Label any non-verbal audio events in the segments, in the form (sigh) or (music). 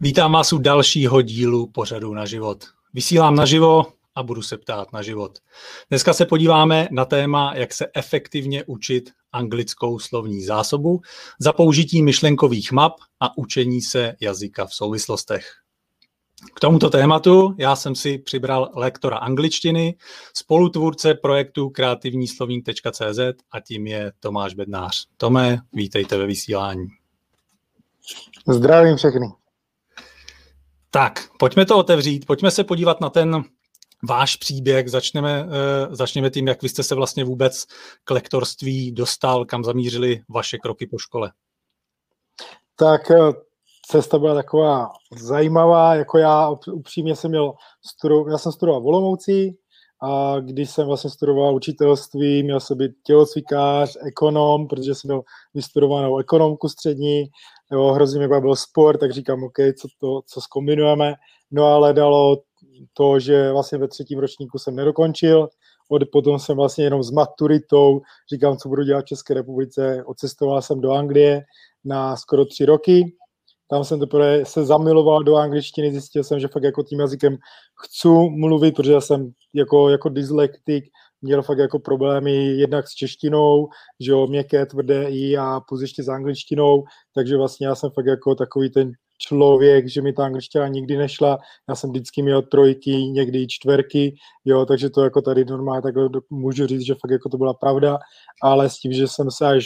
Vítám vás u dalšího dílu pořadu na život. Vysílám naživo a budu se ptát na život. Dneska se podíváme na téma, jak se efektivně učit anglickou slovní zásobu za použití myšlenkových map a učení se jazyka v souvislostech. K tomuto tématu já jsem si přibral lektora angličtiny, spolutvůrce projektu kreativníslovník.cz a tím je Tomáš Bednář. Tome, vítejte ve vysílání. Zdravím všechny. Tak, pojďme to otevřít, pojďme se podívat na ten váš příběh. Začneme, uh, začneme tím, jak vy jste se vlastně vůbec k lektorství dostal, kam zamířili vaše kroky po škole. Tak eh, cesta byla taková zajímavá, jako já upřímně jsem měl, studu, já jsem studoval v a když jsem vlastně studoval učitelství, měl jsem být tělocvikář, ekonom, protože jsem měl vystudovanou ekonomku střední, jo, hrozně mi byl sport, tak říkám, OK, co, to, co zkombinujeme. No ale dalo to, že vlastně ve třetím ročníku jsem nedokončil, od, potom jsem vlastně jenom s maturitou, říkám, co budu dělat v České republice, odcestoval jsem do Anglie na skoro tři roky, tam jsem teprve se zamiloval do angličtiny, zjistil jsem, že fakt jako tím jazykem chci mluvit, protože jsem jako, jako dyslektik měl fakt jako problémy jednak s češtinou, že jo, měkké, tvrdé i a plus ještě s angličtinou, takže vlastně já jsem fakt jako takový ten člověk, že mi ta angličtina nikdy nešla, já jsem vždycky měl trojky, někdy i čtverky, jo, takže to jako tady normálně takhle můžu říct, že fakt jako to byla pravda, ale s tím, že jsem se až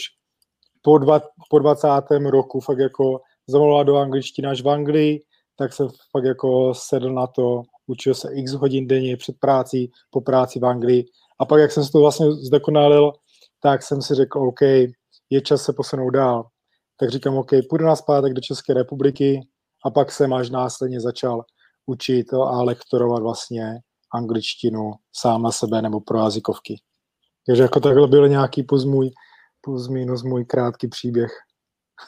po, dva, po 20. roku fakt jako zamluvila do angličtiny až v Anglii, tak jsem fakt jako sedl na to, učil se x hodin denně před práci, po práci v Anglii. A pak, jak jsem se to vlastně zdokonalil, tak jsem si řekl, OK, je čas se posunout dál. Tak říkám, OK, půjdu na zpátek do České republiky a pak jsem až následně začal učit a lektorovat vlastně angličtinu sám na sebe nebo pro jazykovky. Takže jako takhle byl nějaký plus můj, plus minus můj krátký příběh.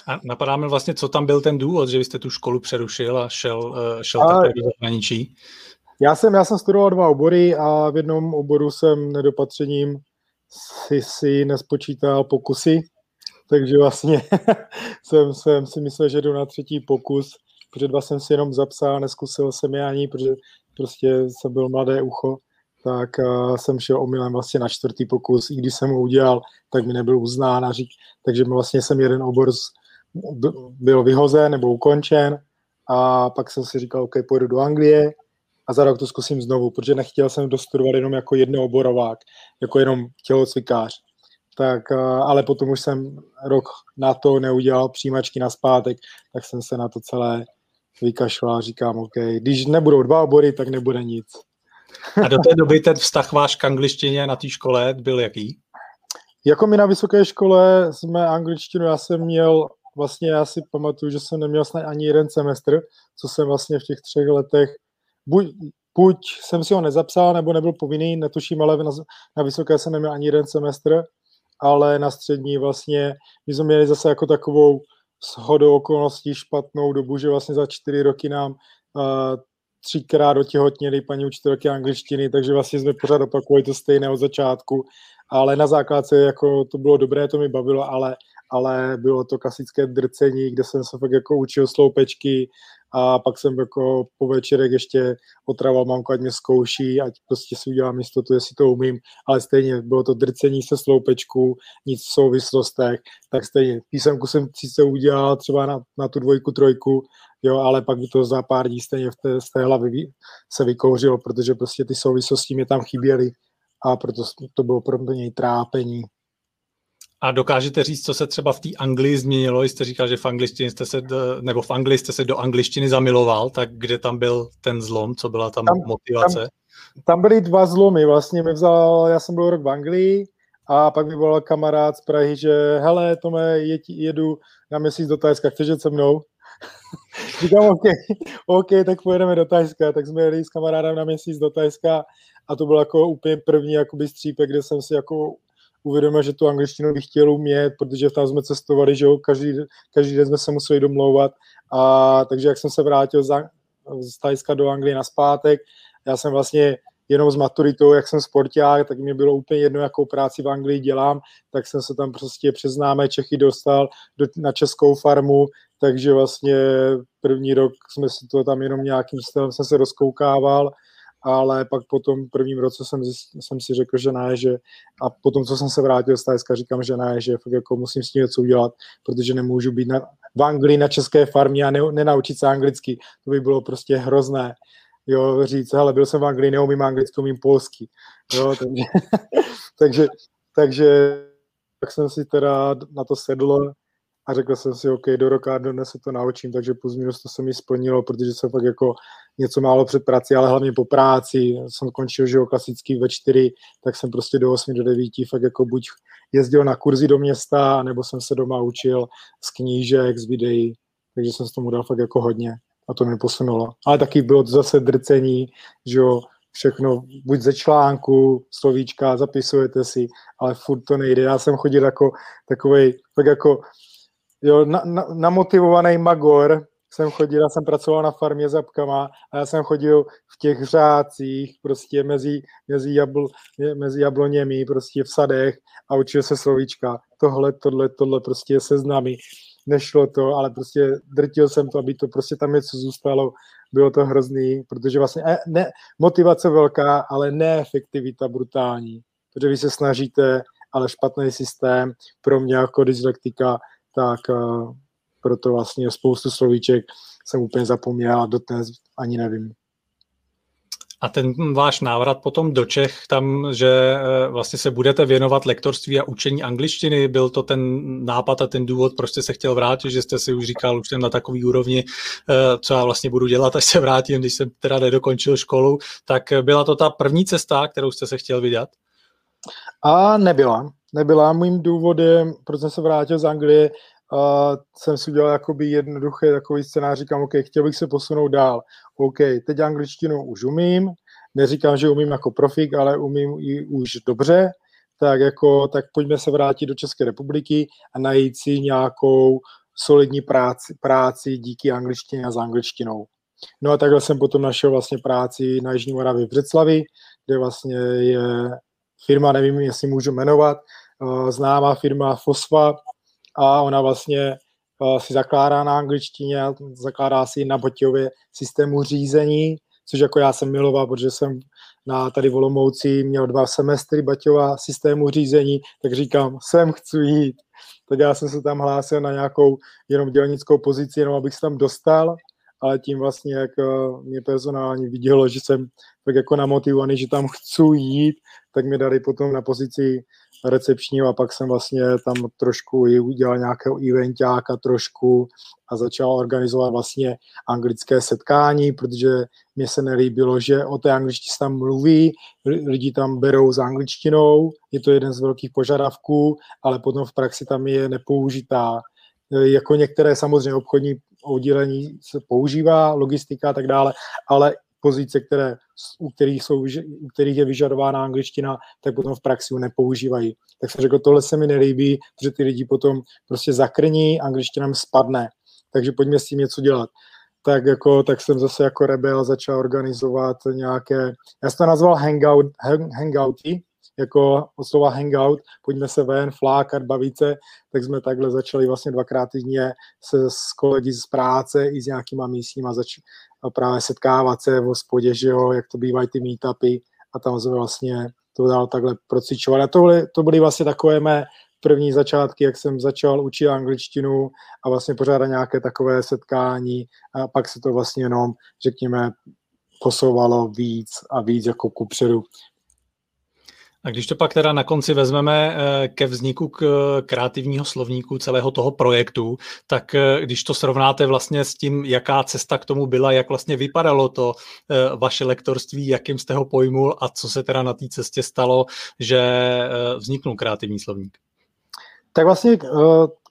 A napadá mi vlastně, co tam byl ten důvod, že vy jste tu školu přerušil a šel, eh, šel a... do zahraničí? Já jsem, já jsem studoval dva obory a v jednom oboru jsem nedopatřením si, si nespočítal pokusy, takže vlastně (laughs) jsem, jsem si myslel, že jdu na třetí pokus, protože dva jsem si jenom zapsal, neskusil jsem je ani, protože prostě jsem byl mladé ucho, tak uh, jsem šel omylem vlastně na čtvrtý pokus, i když jsem ho udělal, tak mi nebyl uznán a řík, takže vlastně jsem jeden obor z, byl vyhozen nebo ukončen a pak jsem si říkal, OK, pojdu do Anglie a za rok to zkusím znovu, protože nechtěl jsem dostudovat jenom jako jednooborovák, jako jenom tělocvikář. Tak, ale potom už jsem rok na to neudělal přijímačky na zpátek, tak jsem se na to celé vykašlal a říkám, OK, když nebudou dva obory, tak nebude nic. A do té doby ten vztah váš k angličtině na té škole byl jaký? Jako my na vysoké škole jsme angličtinu, já jsem měl vlastně já si pamatuju, že jsem neměl snad ani jeden semestr, co jsem vlastně v těch třech letech, buď, buď jsem si ho nezapsal, nebo nebyl povinný, netuším, ale na, na vysoké jsem neměl ani jeden semestr, ale na střední vlastně, my jsme měli zase jako takovou shodou okolností špatnou dobu, že vlastně za čtyři roky nám uh, třikrát otěhotněli paní učitelky angličtiny, takže vlastně jsme pořád opakovali to stejné od začátku, ale na základce jako to bylo dobré, to mi bavilo, ale ale bylo to klasické drcení, kde jsem se fakt jako učil sloupečky a pak jsem jako po večerek ještě otravoval mamku, ať mě zkouší, ať prostě si udělám jistotu, jestli to umím, ale stejně bylo to drcení se sloupečku, nic v souvislostech, tak stejně písemku jsem sice udělal třeba na, na tu dvojku, trojku, jo, ale pak by to za pár dní stejně v té, z té hlavy se vykouřilo, protože prostě ty souvislosti mě tam chyběly a proto to bylo pro mě trápení. A dokážete říct, co se třeba v té Anglii změnilo? Jste říkal, že v angličtině jste se, nebo v Anglii jste se do angličtiny zamiloval, tak kde tam byl ten zlom, co byla tam, tam motivace? Tam, tam byly dva zlomy, vlastně mi vzal, já jsem byl rok v Anglii a pak mi volal kamarád z Prahy, že hele, Tome, jedu na měsíc do Tajska, chceš jet se mnou? (laughs) Říkám, OK, OK, tak pojedeme do Tajska, tak jsme jeli s kamarádem na měsíc do Tajska a to byl jako úplně první jakoby střípek, kde jsem si jako uvědomil, že tu angličtinu bych chtěl umět, protože tam jsme cestovali, že jo, každý, každý den jsme se museli domlouvat. A takže jak jsem se vrátil z, z Tajska do Anglie na zpátek, já jsem vlastně jenom s maturitou, jak jsem sporták, tak mě bylo úplně jedno, jakou práci v Anglii dělám, tak jsem se tam prostě přes známé Čechy dostal do, na českou farmu, takže vlastně první rok jsme si to tam jenom nějakým stylem jsem se rozkoukával, ale pak po tom prvním roce jsem, jsem si řekl, že ne, že a potom, co jsem se vrátil z Tajska, říkám, že ne, že fakt jako musím s tím něco udělat, protože nemůžu být na, v Anglii na české farmě a ne, nenaučit se anglicky. To by bylo prostě hrozné. Jo, říct, ale byl jsem v Anglii, neumím anglicky, umím polsky. Jo, takže, (laughs) takže, takže tak jsem si teda na to sedl a řekl jsem si, OK, do roka dnes se to naučím, takže plus minus to se mi splnilo, protože jsem fakt jako něco málo před prací, ale hlavně po práci. Jsem končil, že jo, klasicky ve čtyři, tak jsem prostě do 8, do 9 fakt jako buď jezdil na kurzy do města, nebo jsem se doma učil z knížek, z videí, takže jsem s tomu dal fakt jako hodně a to mě posunulo. Ale taky bylo to zase drcení, že jo, všechno, buď ze článku, slovíčka, zapisujete si, ale furt to nejde. Já jsem chodil jako takový, tak jako jo, na, na, namotivovaný magor, jsem chodil, já jsem pracoval na farmě s apkama a já jsem chodil v těch řádcích, prostě mezi, mezi, jabl, mezi jabloněmi, prostě v sadech a učil se slovíčka. Tohle, tohle, tohle, prostě seznamy. Nešlo to, ale prostě drtil jsem to, aby to prostě tam něco zůstalo. Bylo to hrozný, protože vlastně eh, ne, motivace velká, ale neefektivita brutální. Protože vy se snažíte, ale špatný systém pro mě jako dyslektika, tak uh, proto vlastně spoustu slovíček jsem úplně zapomněl a dodnes ani nevím. A ten váš návrat potom do Čech, tam, že eh, vlastně se budete věnovat lektorství a učení angličtiny, byl to ten nápad a ten důvod, proč jste se chtěl vrátit, že jste si už říkal, už jsem na takový úrovni, eh, co já vlastně budu dělat, až se vrátím, když jsem teda nedokončil školu, tak byla to ta první cesta, kterou jste se chtěl vydat? A nebyla. Nebyla. Mým důvodem, proč jsem se vrátil z Anglie, a jsem si udělal jakoby jednoduché takový scénář, říkám, OK, chtěl bych se posunout dál. OK, teď angličtinu už umím, neříkám, že umím jako profik, ale umím ji už dobře, tak jako, tak pojďme se vrátit do České republiky a najít si nějakou solidní práci, práci díky angličtině a s angličtinou. No a takhle jsem potom našel vlastně práci na Jižní Moravě v Břeclavi, kde vlastně je firma, nevím, jestli můžu jmenovat, známá firma Fosfa, a ona vlastně uh, si zakládá na angličtině, zakládá si na Botějově systému řízení, což jako já jsem miloval, protože jsem na tady Volomouci měl dva semestry Baťova systému řízení, tak říkám, sem chci jít. Tak já jsem se tam hlásil na nějakou jenom dělnickou pozici, jenom abych se tam dostal, ale tím vlastně, jak uh, mě personálně vidělo, že jsem tak jako namotivovaný, že tam chci jít, tak mi dali potom na pozici recepčního a pak jsem vlastně tam trošku i udělal nějakého eventáka trošku a začal organizovat vlastně anglické setkání, protože mě se nelíbilo, že o té angličtině tam mluví, lidi tam berou s angličtinou, je to jeden z velkých požadavků, ale potom v praxi tam je nepoužitá. Jako některé samozřejmě obchodní oddělení se používá, logistika a tak dále, ale pozice, které, u, kterých jsou, u kterých je vyžadována angličtina, tak potom v praxi ji nepoužívají. Tak jsem řekl, tohle se mi nelíbí, protože ty lidi potom prostě zakrní, angličtina mi spadne. Takže pojďme s tím něco dělat. Tak, jako, tak jsem zase jako rebel začal organizovat nějaké, já jsem to nazval hangout, hang, hangouty, jako slova hangout, pojďme se ven, flákat, bavit se, tak jsme takhle začali vlastně dvakrát týdně se s kolegy z práce i s nějakýma místníma zač- právě setkávat se v hospodě, že jo, jak to bývají ty meetupy a tam jsme vlastně to dál takhle procvičovat. A to byly, to byly vlastně takové mé první začátky, jak jsem začal učit angličtinu a vlastně pořádat nějaké takové setkání a pak se to vlastně jenom, řekněme, posouvalo víc a víc jako kupředu. A když to pak teda na konci vezmeme eh, ke vzniku k kreativního slovníku celého toho projektu, tak eh, když to srovnáte vlastně s tím, jaká cesta k tomu byla, jak vlastně vypadalo to eh, vaše lektorství, jakým jste ho pojmul a co se teda na té cestě stalo, že vzniknul kreativní slovník? Tak vlastně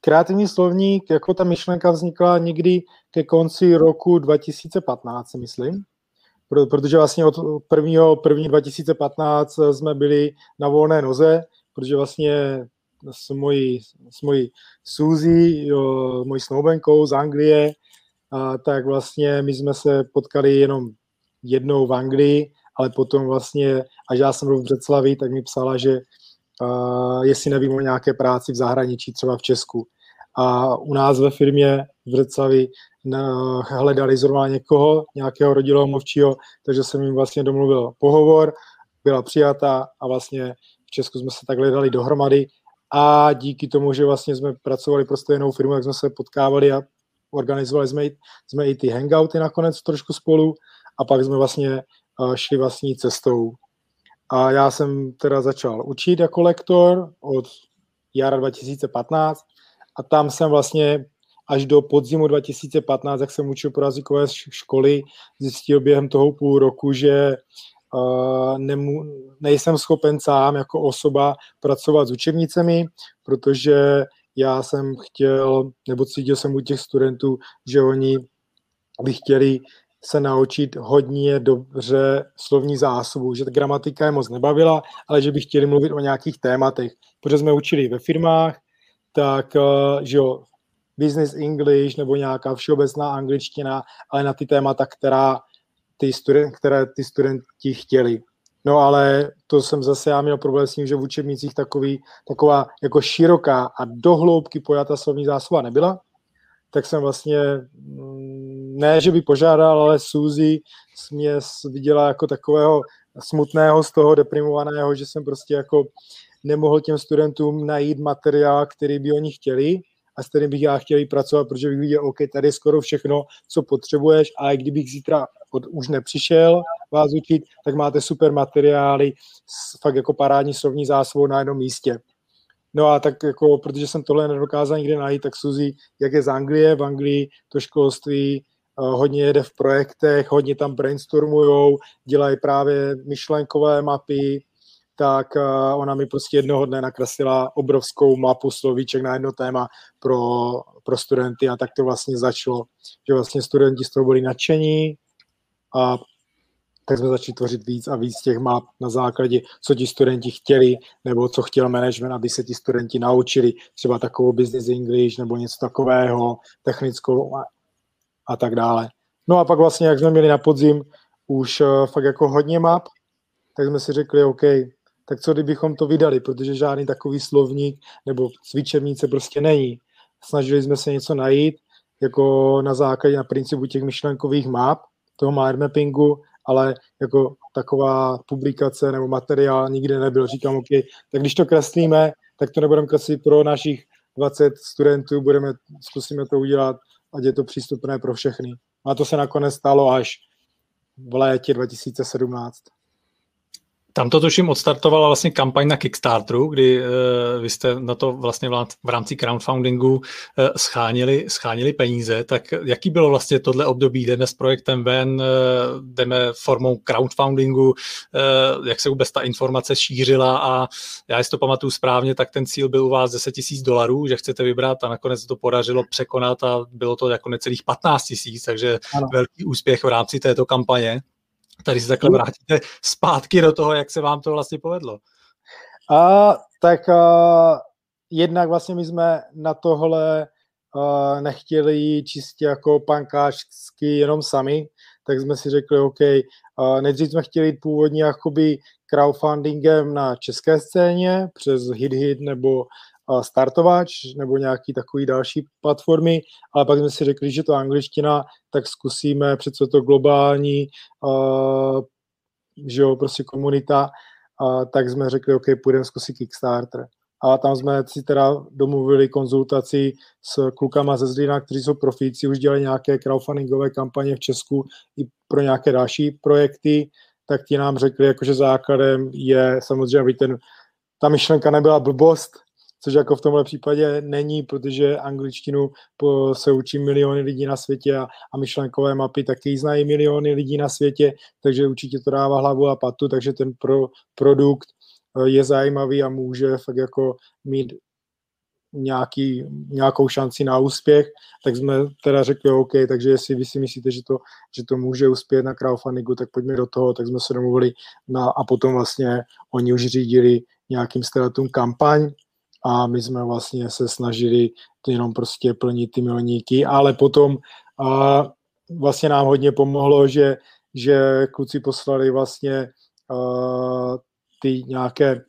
kreativní slovník, jako ta myšlenka vznikla někdy ke konci roku 2015, myslím protože vlastně od 1. 1. 2015 jsme byli na volné noze, protože vlastně s mojí, s mojí Suzy, jo, mojí snoubenkou z Anglie, a tak vlastně my jsme se potkali jenom jednou v Anglii ale potom vlastně, až já jsem byl v Břeclavi, tak mi psala, že uh, jestli nevím o nějaké práci v zahraničí, třeba v Česku. A u nás ve firmě v Břeclavi hledali zrovna někoho, nějakého rodilého mluvčího, takže jsem jim vlastně domluvil pohovor, byla přijata a vlastně v Česku jsme se takhle dali dohromady a díky tomu, že vlastně jsme pracovali pro stejnou firmu, tak jsme se potkávali a organizovali jsme, jsme i ty hangouty nakonec trošku spolu a pak jsme vlastně šli vlastní cestou. A já jsem teda začal učit jako lektor od jara 2015 a tam jsem vlastně až do podzimu 2015, jak jsem učil pro jazykové školy, zjistil během toho půl roku, že uh, nemu, nejsem schopen sám jako osoba pracovat s učebnicemi, protože já jsem chtěl, nebo cítil jsem u těch studentů, že oni by chtěli se naučit hodně dobře slovní zásobu, že ta gramatika je moc nebavila, ale že by chtěli mluvit o nějakých tématech. Protože jsme učili ve firmách, tak že jo, business English nebo nějaká všeobecná angličtina, ale na ty témata, která ty student, které ty studenti chtěli. No ale to jsem zase já měl problém s tím, že v učebnicích takový, taková jako široká a dohloubky pojata slovní zásoba nebyla, tak jsem vlastně, mm, ne, že by požádal, ale Suzy mě viděla jako takového smutného z toho, deprimovaného, že jsem prostě jako nemohl těm studentům najít materiál, který by oni chtěli a s kterým bych já chtěl pracovat, protože bych viděl, OK, tady je skoro všechno, co potřebuješ a i kdybych zítra od, už nepřišel vás učit, tak máte super materiály, fakt jako parádní slovní zásobou na jednom místě. No a tak jako, protože jsem tohle nedokázal nikde najít, tak Suzy, jak je z Anglie, v Anglii to školství uh, hodně jede v projektech, hodně tam brainstormujou, dělají právě myšlenkové mapy, tak uh, ona mi prostě jednoho dne nakreslila obrovskou mapu slovíček na jedno téma pro, pro studenty a tak to vlastně začalo, že vlastně studenti z toho byli nadšení a tak jsme začali tvořit víc a víc těch map na základě, co ti studenti chtěli, nebo co chtěl management, aby se ti studenti naučili, třeba takovou business English nebo něco takového, technickou a, a tak dále. No a pak vlastně, jak jsme měli na podzim už uh, fakt jako hodně map, tak jsme si řekli, OK, tak co kdybychom to vydali, protože žádný takový slovník nebo cvičebnice prostě není. Snažili jsme se něco najít, jako na základě, na principu těch myšlenkových map, toho mind mappingu, ale jako taková publikace nebo materiál nikdy nebyl. Říkám, OK, tak když to kreslíme, tak to nebudeme kreslit pro našich 20 studentů, budeme, zkusíme to udělat, ať je to přístupné pro všechny. A to se nakonec stalo až v létě 2017. Tam to tuším odstartovala vlastně kampaň na Kickstarteru, kdy uh, vy jste na to vlastně v rámci crowdfundingu uh, schánili, schánili peníze, tak jaký bylo vlastně tohle období? Jdeme s projektem ven, uh, jdeme formou crowdfundingu, uh, jak se vůbec ta informace šířila a já jestli to pamatuju správně, tak ten cíl byl u vás 10 tisíc dolarů, že chcete vybrat a nakonec to podařilo překonat a bylo to jako necelých 15 tisíc, takže ano. velký úspěch v rámci této kampaně. Tady se takhle vrátíte zpátky do toho, jak se vám to vlastně povedlo. A, tak a, jednak vlastně my jsme na tohle a, nechtěli jít čistě jako pankáčsky jenom sami, tak jsme si řekli, OK, a, nejdřív jsme chtěli jít původně jakoby crowdfundingem na české scéně přes HitHit nebo startovač nebo nějaký takový další platformy, ale pak jsme si řekli, že to angličtina, tak zkusíme, přece to globální, že jo, prostě komunita, tak jsme řekli, OK, půjdeme zkusit Kickstarter. A tam jsme si teda domluvili konzultaci s klukama ze Zlína, kteří jsou profíci, už dělají nějaké crowdfundingové kampaně v Česku i pro nějaké další projekty, tak ti nám řekli, jakože základem je samozřejmě, aby ten, ta myšlenka nebyla blbost, což jako v tomhle případě není, protože angličtinu po, se učí miliony lidí na světě a, a myšlenkové mapy taky znají miliony lidí na světě, takže určitě to dává hlavu a patu, takže ten pro, produkt eh, je zajímavý a může fakt jako mít nějaký, nějakou šanci na úspěch, tak jsme teda řekli OK, takže jestli vy si myslíte, že to, že to může uspět na crowdfundingu, tak pojďme do toho, tak jsme se domluvili na, a potom vlastně oni už řídili nějakým stratům kampaň, a my jsme vlastně se snažili jenom prostě plnit ty milníky, ale potom a vlastně nám hodně pomohlo, že že kluci poslali vlastně uh, ty nějaké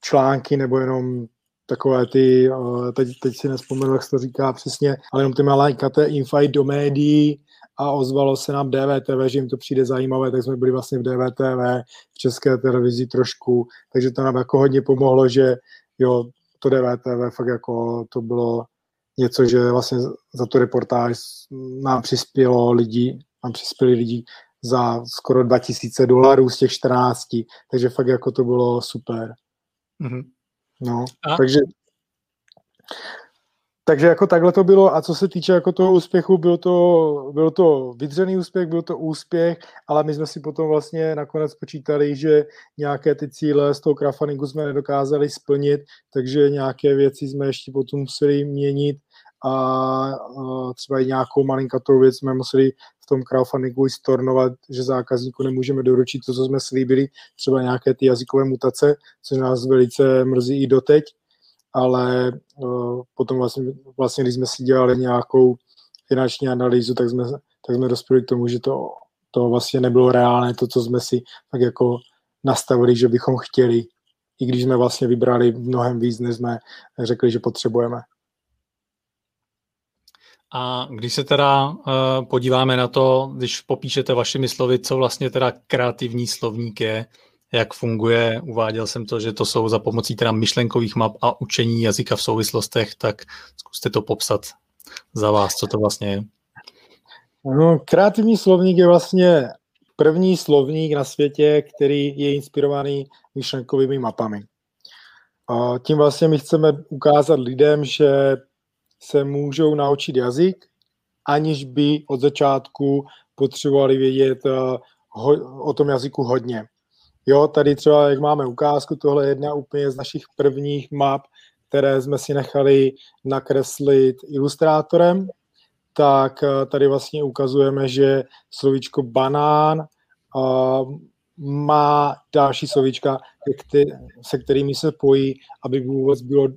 články nebo jenom takové ty, teď, teď si nespomenu, jak se to říká přesně, ale jenom ty malinkaté infight do médií a ozvalo se nám DVTV, že jim to přijde zajímavé, tak jsme byli vlastně v DVTV, v české televizi trošku, takže to nám jako hodně pomohlo, že jo, to DVTV fakt jako to bylo něco, že vlastně za tu reportáž nám přispělo lidi, nám přispěli lidi za skoro 2000 dolarů z těch 14, takže fakt jako to bylo super. Mm-hmm. No, a? takže takže jako takhle to bylo. A co se týče jako toho úspěchu, byl to, byl to vydřený úspěch, byl to úspěch, ale my jsme si potom vlastně nakonec počítali, že nějaké ty cíle z toho crowdfundingu jsme nedokázali splnit, takže nějaké věci jsme ještě potom museli měnit a, a třeba i nějakou malinkatou věc jsme museli v tom crowdfundingu i stornovat, že zákazníku nemůžeme doručit to, co jsme slíbili, třeba nějaké ty jazykové mutace, což nás velice mrzí i doteď, ale uh, potom vlastně, vlastně, když jsme si dělali nějakou finanční analýzu, tak jsme, tak jsme dospěli k tomu, že to, to vlastně nebylo reálné, to, co jsme si tak jako nastavili, že bychom chtěli, i když jsme vlastně vybrali mnohem víc, než jsme řekli, že potřebujeme. A když se teda uh, podíváme na to, když popíšete vašimi slovy, co vlastně teda kreativní slovník je, jak funguje, uváděl jsem to, že to jsou za pomocí teda myšlenkových map a učení jazyka v souvislostech, tak zkuste to popsat za vás, co to vlastně je. No, kreativní slovník je vlastně první slovník na světě, který je inspirovaný myšlenkovými mapami. A tím vlastně my chceme ukázat lidem, že se můžou naučit jazyk, aniž by od začátku potřebovali vědět eh, o tom jazyku hodně. Jo, tady třeba, jak máme ukázku, tohle je jedna úplně z našich prvních map, které jsme si nechali nakreslit ilustrátorem, tak eh, tady vlastně ukazujeme, že slovíčko banán uh, má další slovíčka, se kterými se pojí, aby vůbec bylo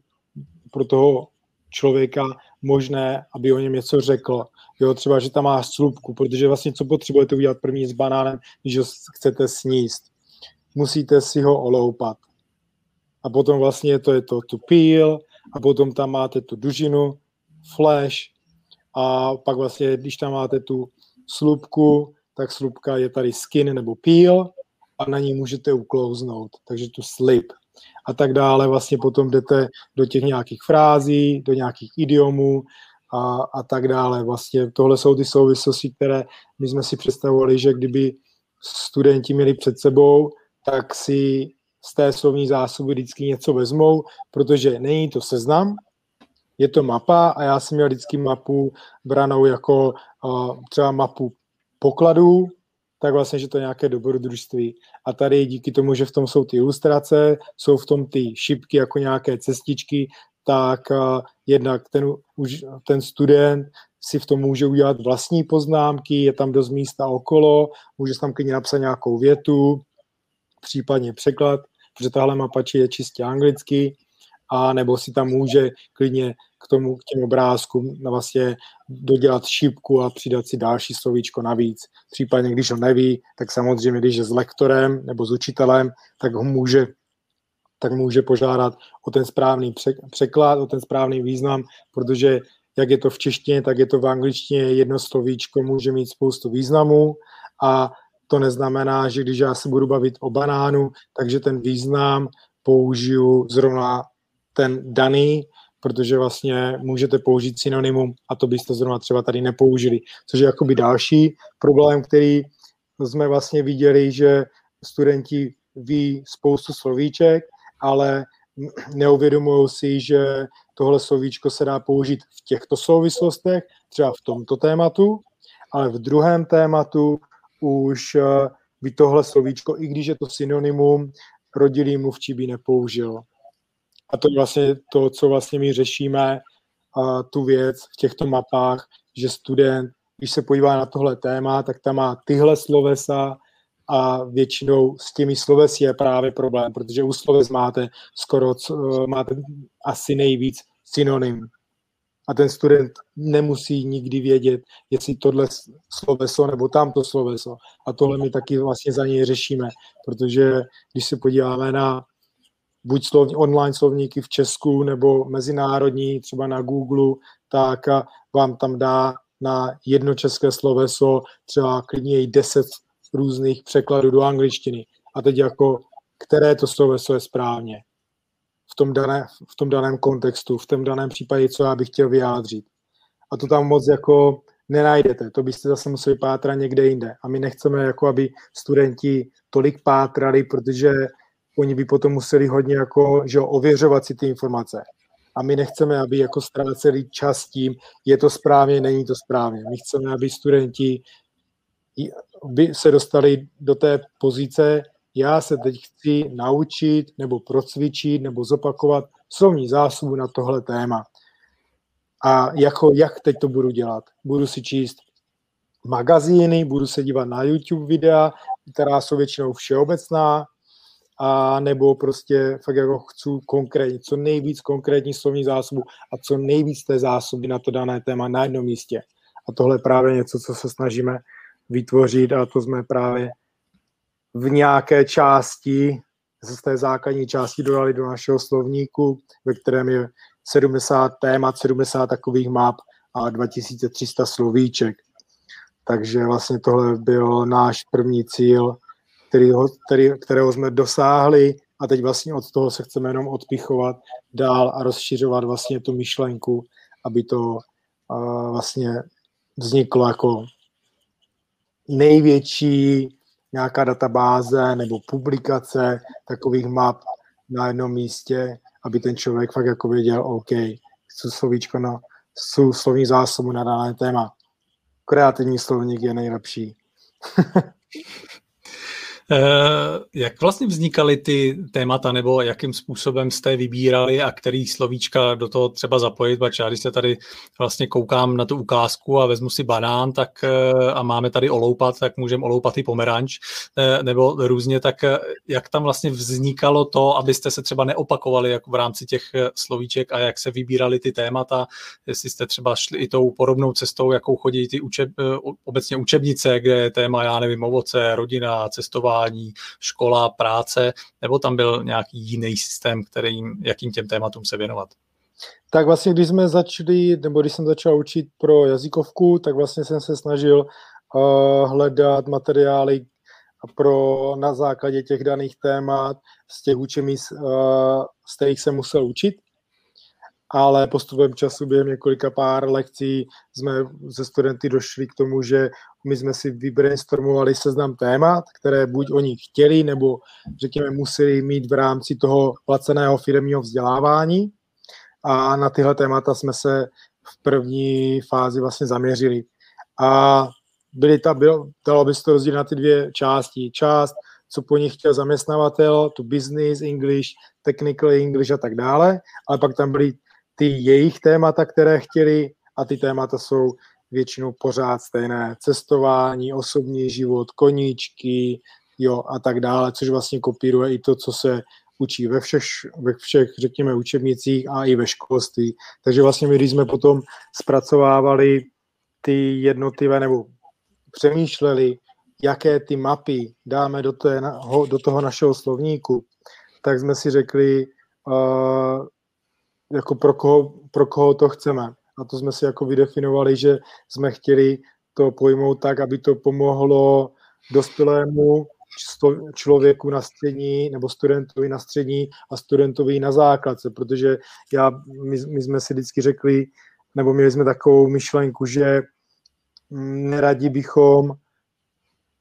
pro toho člověka možné, aby o něm něco řekl. Jo, třeba, že tam má slupku, protože vlastně co potřebujete udělat první s banánem, když ho chcete sníst. Musíte si ho oloupat. A potom vlastně to je to tu peel, a potom tam máte tu dužinu, flash, a pak vlastně, když tam máte tu slupku, tak slupka je tady skin nebo peel a na ní můžete uklouznout, takže tu slip a tak dále. Vlastně potom jdete do těch nějakých frází, do nějakých idiomů a, a tak dále. Vlastně tohle jsou ty souvislosti, které my jsme si představovali, že kdyby studenti měli před sebou, tak si z té slovní zásoby vždycky něco vezmou, protože není to seznam, je to mapa a já jsem měl vždycky mapu branou jako uh, třeba mapu pokladů, tak vlastně, že to je nějaké dobrodružství. A tady díky tomu, že v tom jsou ty ilustrace, jsou v tom ty šipky jako nějaké cestičky, tak uh, jednak ten, už, ten student si v tom může udělat vlastní poznámky, je tam dost místa okolo, může tam klidně napsat nějakou větu, případně překlad, protože tahle mapači je čistě anglicky, a nebo si tam může klidně k tomu, k těm obrázkům vlastně dodělat šípku a přidat si další slovíčko navíc. Případně, když ho neví, tak samozřejmě, když je s lektorem nebo s učitelem, tak ho může tak může požádat o ten správný překlad, o ten správný význam, protože jak je to v češtině, tak je to v angličtině, jedno slovíčko může mít spoustu významů a to neznamená, že když já se budu bavit o banánu, takže ten význam použiju zrovna ten daný, protože vlastně můžete použít synonymum a to byste zrovna třeba tady nepoužili. Což je jakoby další problém, který jsme vlastně viděli, že studenti ví spoustu slovíček, ale neuvědomují si, že tohle slovíčko se dá použít v těchto souvislostech, třeba v tomto tématu, ale v druhém tématu už eh, by tohle slovíčko, i když je to synonymum, rodilý mluvčí by nepoužil. A to je vlastně to, co vlastně my řešíme, a tu věc v těchto mapách, že student, když se podívá na tohle téma, tak tam má tyhle slovesa a většinou s těmi slovesy je právě problém, protože u sloves máte skoro, máte asi nejvíc synonym. A ten student nemusí nikdy vědět, jestli tohle sloveso nebo tamto sloveso. A tohle my taky vlastně za něj řešíme, protože když se podíváme na buď slovní, online slovníky v Česku nebo mezinárodní, třeba na Google, tak vám tam dá na jedno české sloveso třeba klidně i deset různých překladů do angličtiny. A teď jako, které to sloveso je správně v tom, dané, v tom daném kontextu, v tom daném případě, co já bych chtěl vyjádřit. A to tam moc jako nenajdete, to byste zase museli pátrat někde jinde. A my nechceme, jako aby studenti tolik pátrali, protože oni by potom museli hodně jako, že ověřovat si ty informace. A my nechceme, aby jako ztráceli čas tím, je to správně, není to správně. My chceme, aby studenti by se dostali do té pozice, já se teď chci naučit nebo procvičit nebo zopakovat slovní zásobu na tohle téma. A jako, jak teď to budu dělat? Budu si číst magazíny, budu se dívat na YouTube videa, která jsou většinou všeobecná, a nebo prostě fakt jako chci konkrétně, co nejvíc konkrétní slovní zásobu a co nejvíc té zásoby na to dané téma na jednom místě. A tohle je právě něco, co se snažíme vytvořit a to jsme právě v nějaké části, z té základní části dodali do našeho slovníku, ve kterém je 70 témat, 70 takových map a 2300 slovíček. Takže vlastně tohle byl náš první cíl, kterýho, který, kterého jsme dosáhli a teď vlastně od toho se chceme jenom odpichovat dál a rozšiřovat vlastně tu myšlenku, aby to uh, vlastně vzniklo jako největší nějaká databáze nebo publikace takových map na jednom místě, aby ten člověk fakt jako věděl, OK, chci slovíčko na slovní zásobu na dané téma. Kreativní slovník je nejlepší. (laughs) Eh, jak vlastně vznikaly ty témata, nebo jakým způsobem jste vybírali a který slovíčka do toho třeba zapojit, protože já když se tady vlastně koukám na tu ukázku a vezmu si banán tak, eh, a máme tady oloupat, tak můžeme oloupat i pomeranč, eh, nebo různě, tak jak tam vlastně vznikalo to, abyste se třeba neopakovali jako v rámci těch slovíček a jak se vybírali ty témata, jestli jste třeba šli i tou podobnou cestou, jakou chodí ty učeb, obecně učebnice, kde je téma, já nevím, ovoce, rodina, cestování, vzdělávání, škola, práce, nebo tam byl nějaký jiný systém, kterým, jakým těm tématům se věnovat? Tak vlastně, když jsme začali, nebo když jsem začal učit pro jazykovku, tak vlastně jsem se snažil uh, hledat materiály pro na základě těch daných témat z těch učení, uh, z kterých jsem musel učit ale postupem času během několika pár lekcí jsme ze studenty došli k tomu, že my jsme si vybrainstormovali seznam témat, které buď oni chtěli, nebo řekněme museli mít v rámci toho placeného firmního vzdělávání a na tyhle témata jsme se v první fázi vlastně zaměřili. A byly ta, bylo, dalo by se to rozdělit na ty dvě části. Část, co po nich chtěl zaměstnavatel, tu business English, technical English a tak dále, ale pak tam byly ty jejich témata, které chtěli a ty témata jsou většinou pořád stejné. Cestování, osobní život, koníčky, jo, a tak dále, což vlastně kopíruje i to, co se učí ve všech, ve všech, řekněme, učebnicích a i ve školství. Takže vlastně my, když jsme potom zpracovávali ty jednotlivé, nebo přemýšleli, jaké ty mapy dáme do, té, do toho našeho slovníku, tak jsme si řekli, uh, jako pro koho, pro koho to chceme. A to jsme si jako vydefinovali, že jsme chtěli to pojmout tak, aby to pomohlo dospělému člověku na střední nebo studentovi na střední a studentovi na základce, protože já, my, my jsme si vždycky řekli, nebo měli jsme takovou myšlenku, že neradi bychom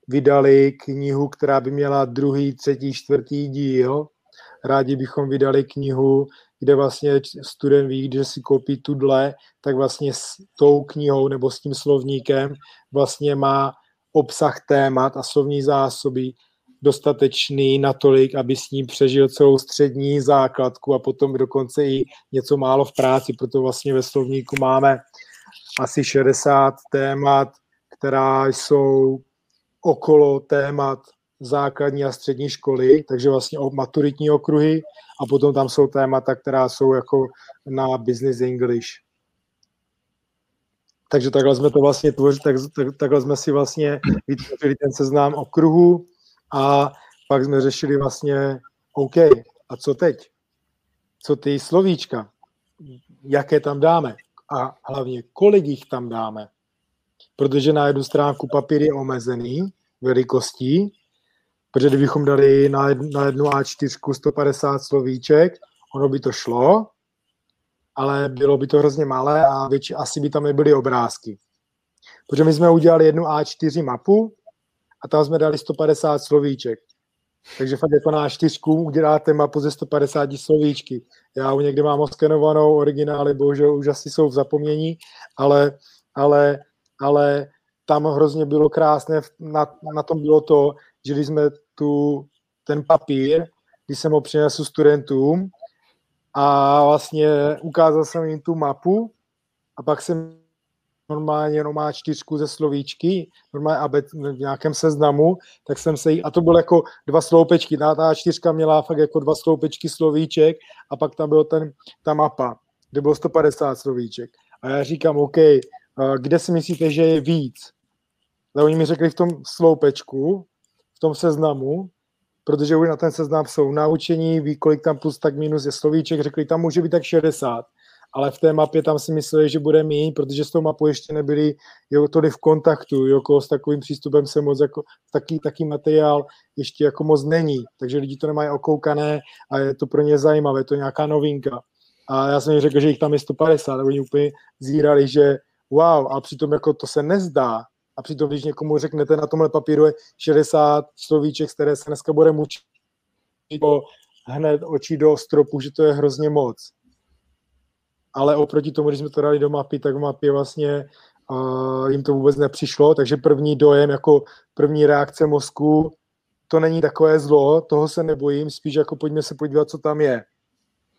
vydali knihu, která by měla druhý, třetí, čtvrtý díl. Rádi bychom vydali knihu, kde vlastně student ví, že si koupí tudle, tak vlastně s tou knihou nebo s tím slovníkem vlastně má obsah témat a slovní zásoby dostatečný natolik, aby s ním přežil celou střední základku a potom dokonce i něco málo v práci, proto vlastně ve slovníku máme asi 60 témat, která jsou okolo témat základní a střední školy, takže vlastně o maturitní okruhy a potom tam jsou témata, která jsou jako na business English. Takže takhle jsme to vlastně tvořili, tak, tak, takhle jsme si vlastně vytvořili ten seznam okruhu a pak jsme řešili vlastně, OK, a co teď? Co ty slovíčka? Jaké tam dáme? A hlavně, kolik jich tam dáme? Protože na jednu stránku papír je omezený velikostí, protože kdybychom dali na jednu, na jednu A4 150 slovíček, ono by to šlo, ale bylo by to hrozně malé a větši, asi by tam nebyly obrázky. Protože my jsme udělali jednu A4 mapu a tam jsme dali 150 slovíček. Takže fakt jako na A4 uděláte mapu ze 150 slovíčky. Já u někde mám oskenovanou originály, bohužel už asi jsou v zapomnění, ale, ale, ale tam hrozně bylo krásné, na, na tom bylo to, že když jsme tu, ten papír, když jsem ho přinesl studentům, a vlastně ukázal jsem jim tu mapu a pak jsem normálně jenom má čtyřku ze slovíčky, normálně a v nějakém seznamu, tak jsem se jí, a to bylo jako dva sloupečky, ta, ta čtyřka měla fakt jako dva sloupečky slovíček a pak tam byl ten, ta mapa, kde bylo 150 slovíček. A já říkám, OK, kde si myslíte, že je víc? A oni mi řekli v tom sloupečku, tom seznamu, protože už na ten seznam jsou naučení, ví, kolik tam plus tak minus je slovíček, řekli, tam může být tak 60, ale v té mapě tam si mysleli, že bude méně, protože s tou mapou ještě nebyli jo, tolik v kontaktu, jako s takovým přístupem se moc jako, taký, taký materiál ještě jako moc není, takže lidi to nemají okoukané a je to pro ně zajímavé, je to nějaká novinka. A já jsem jim řekl, že jich tam je 150, a oni úplně zírali, že wow, a přitom jako to se nezdá, a přitom, když někomu řeknete, na tomhle papíru je 60 slovíček, které se dneska bude mučit, hned očí do stropu, že to je hrozně moc. Ale oproti tomu, když jsme to dali do mapy, tak v mapě vlastně uh, jim to vůbec nepřišlo, takže první dojem, jako první reakce mozku, to není takové zlo, toho se nebojím, spíš jako pojďme se podívat, co tam je.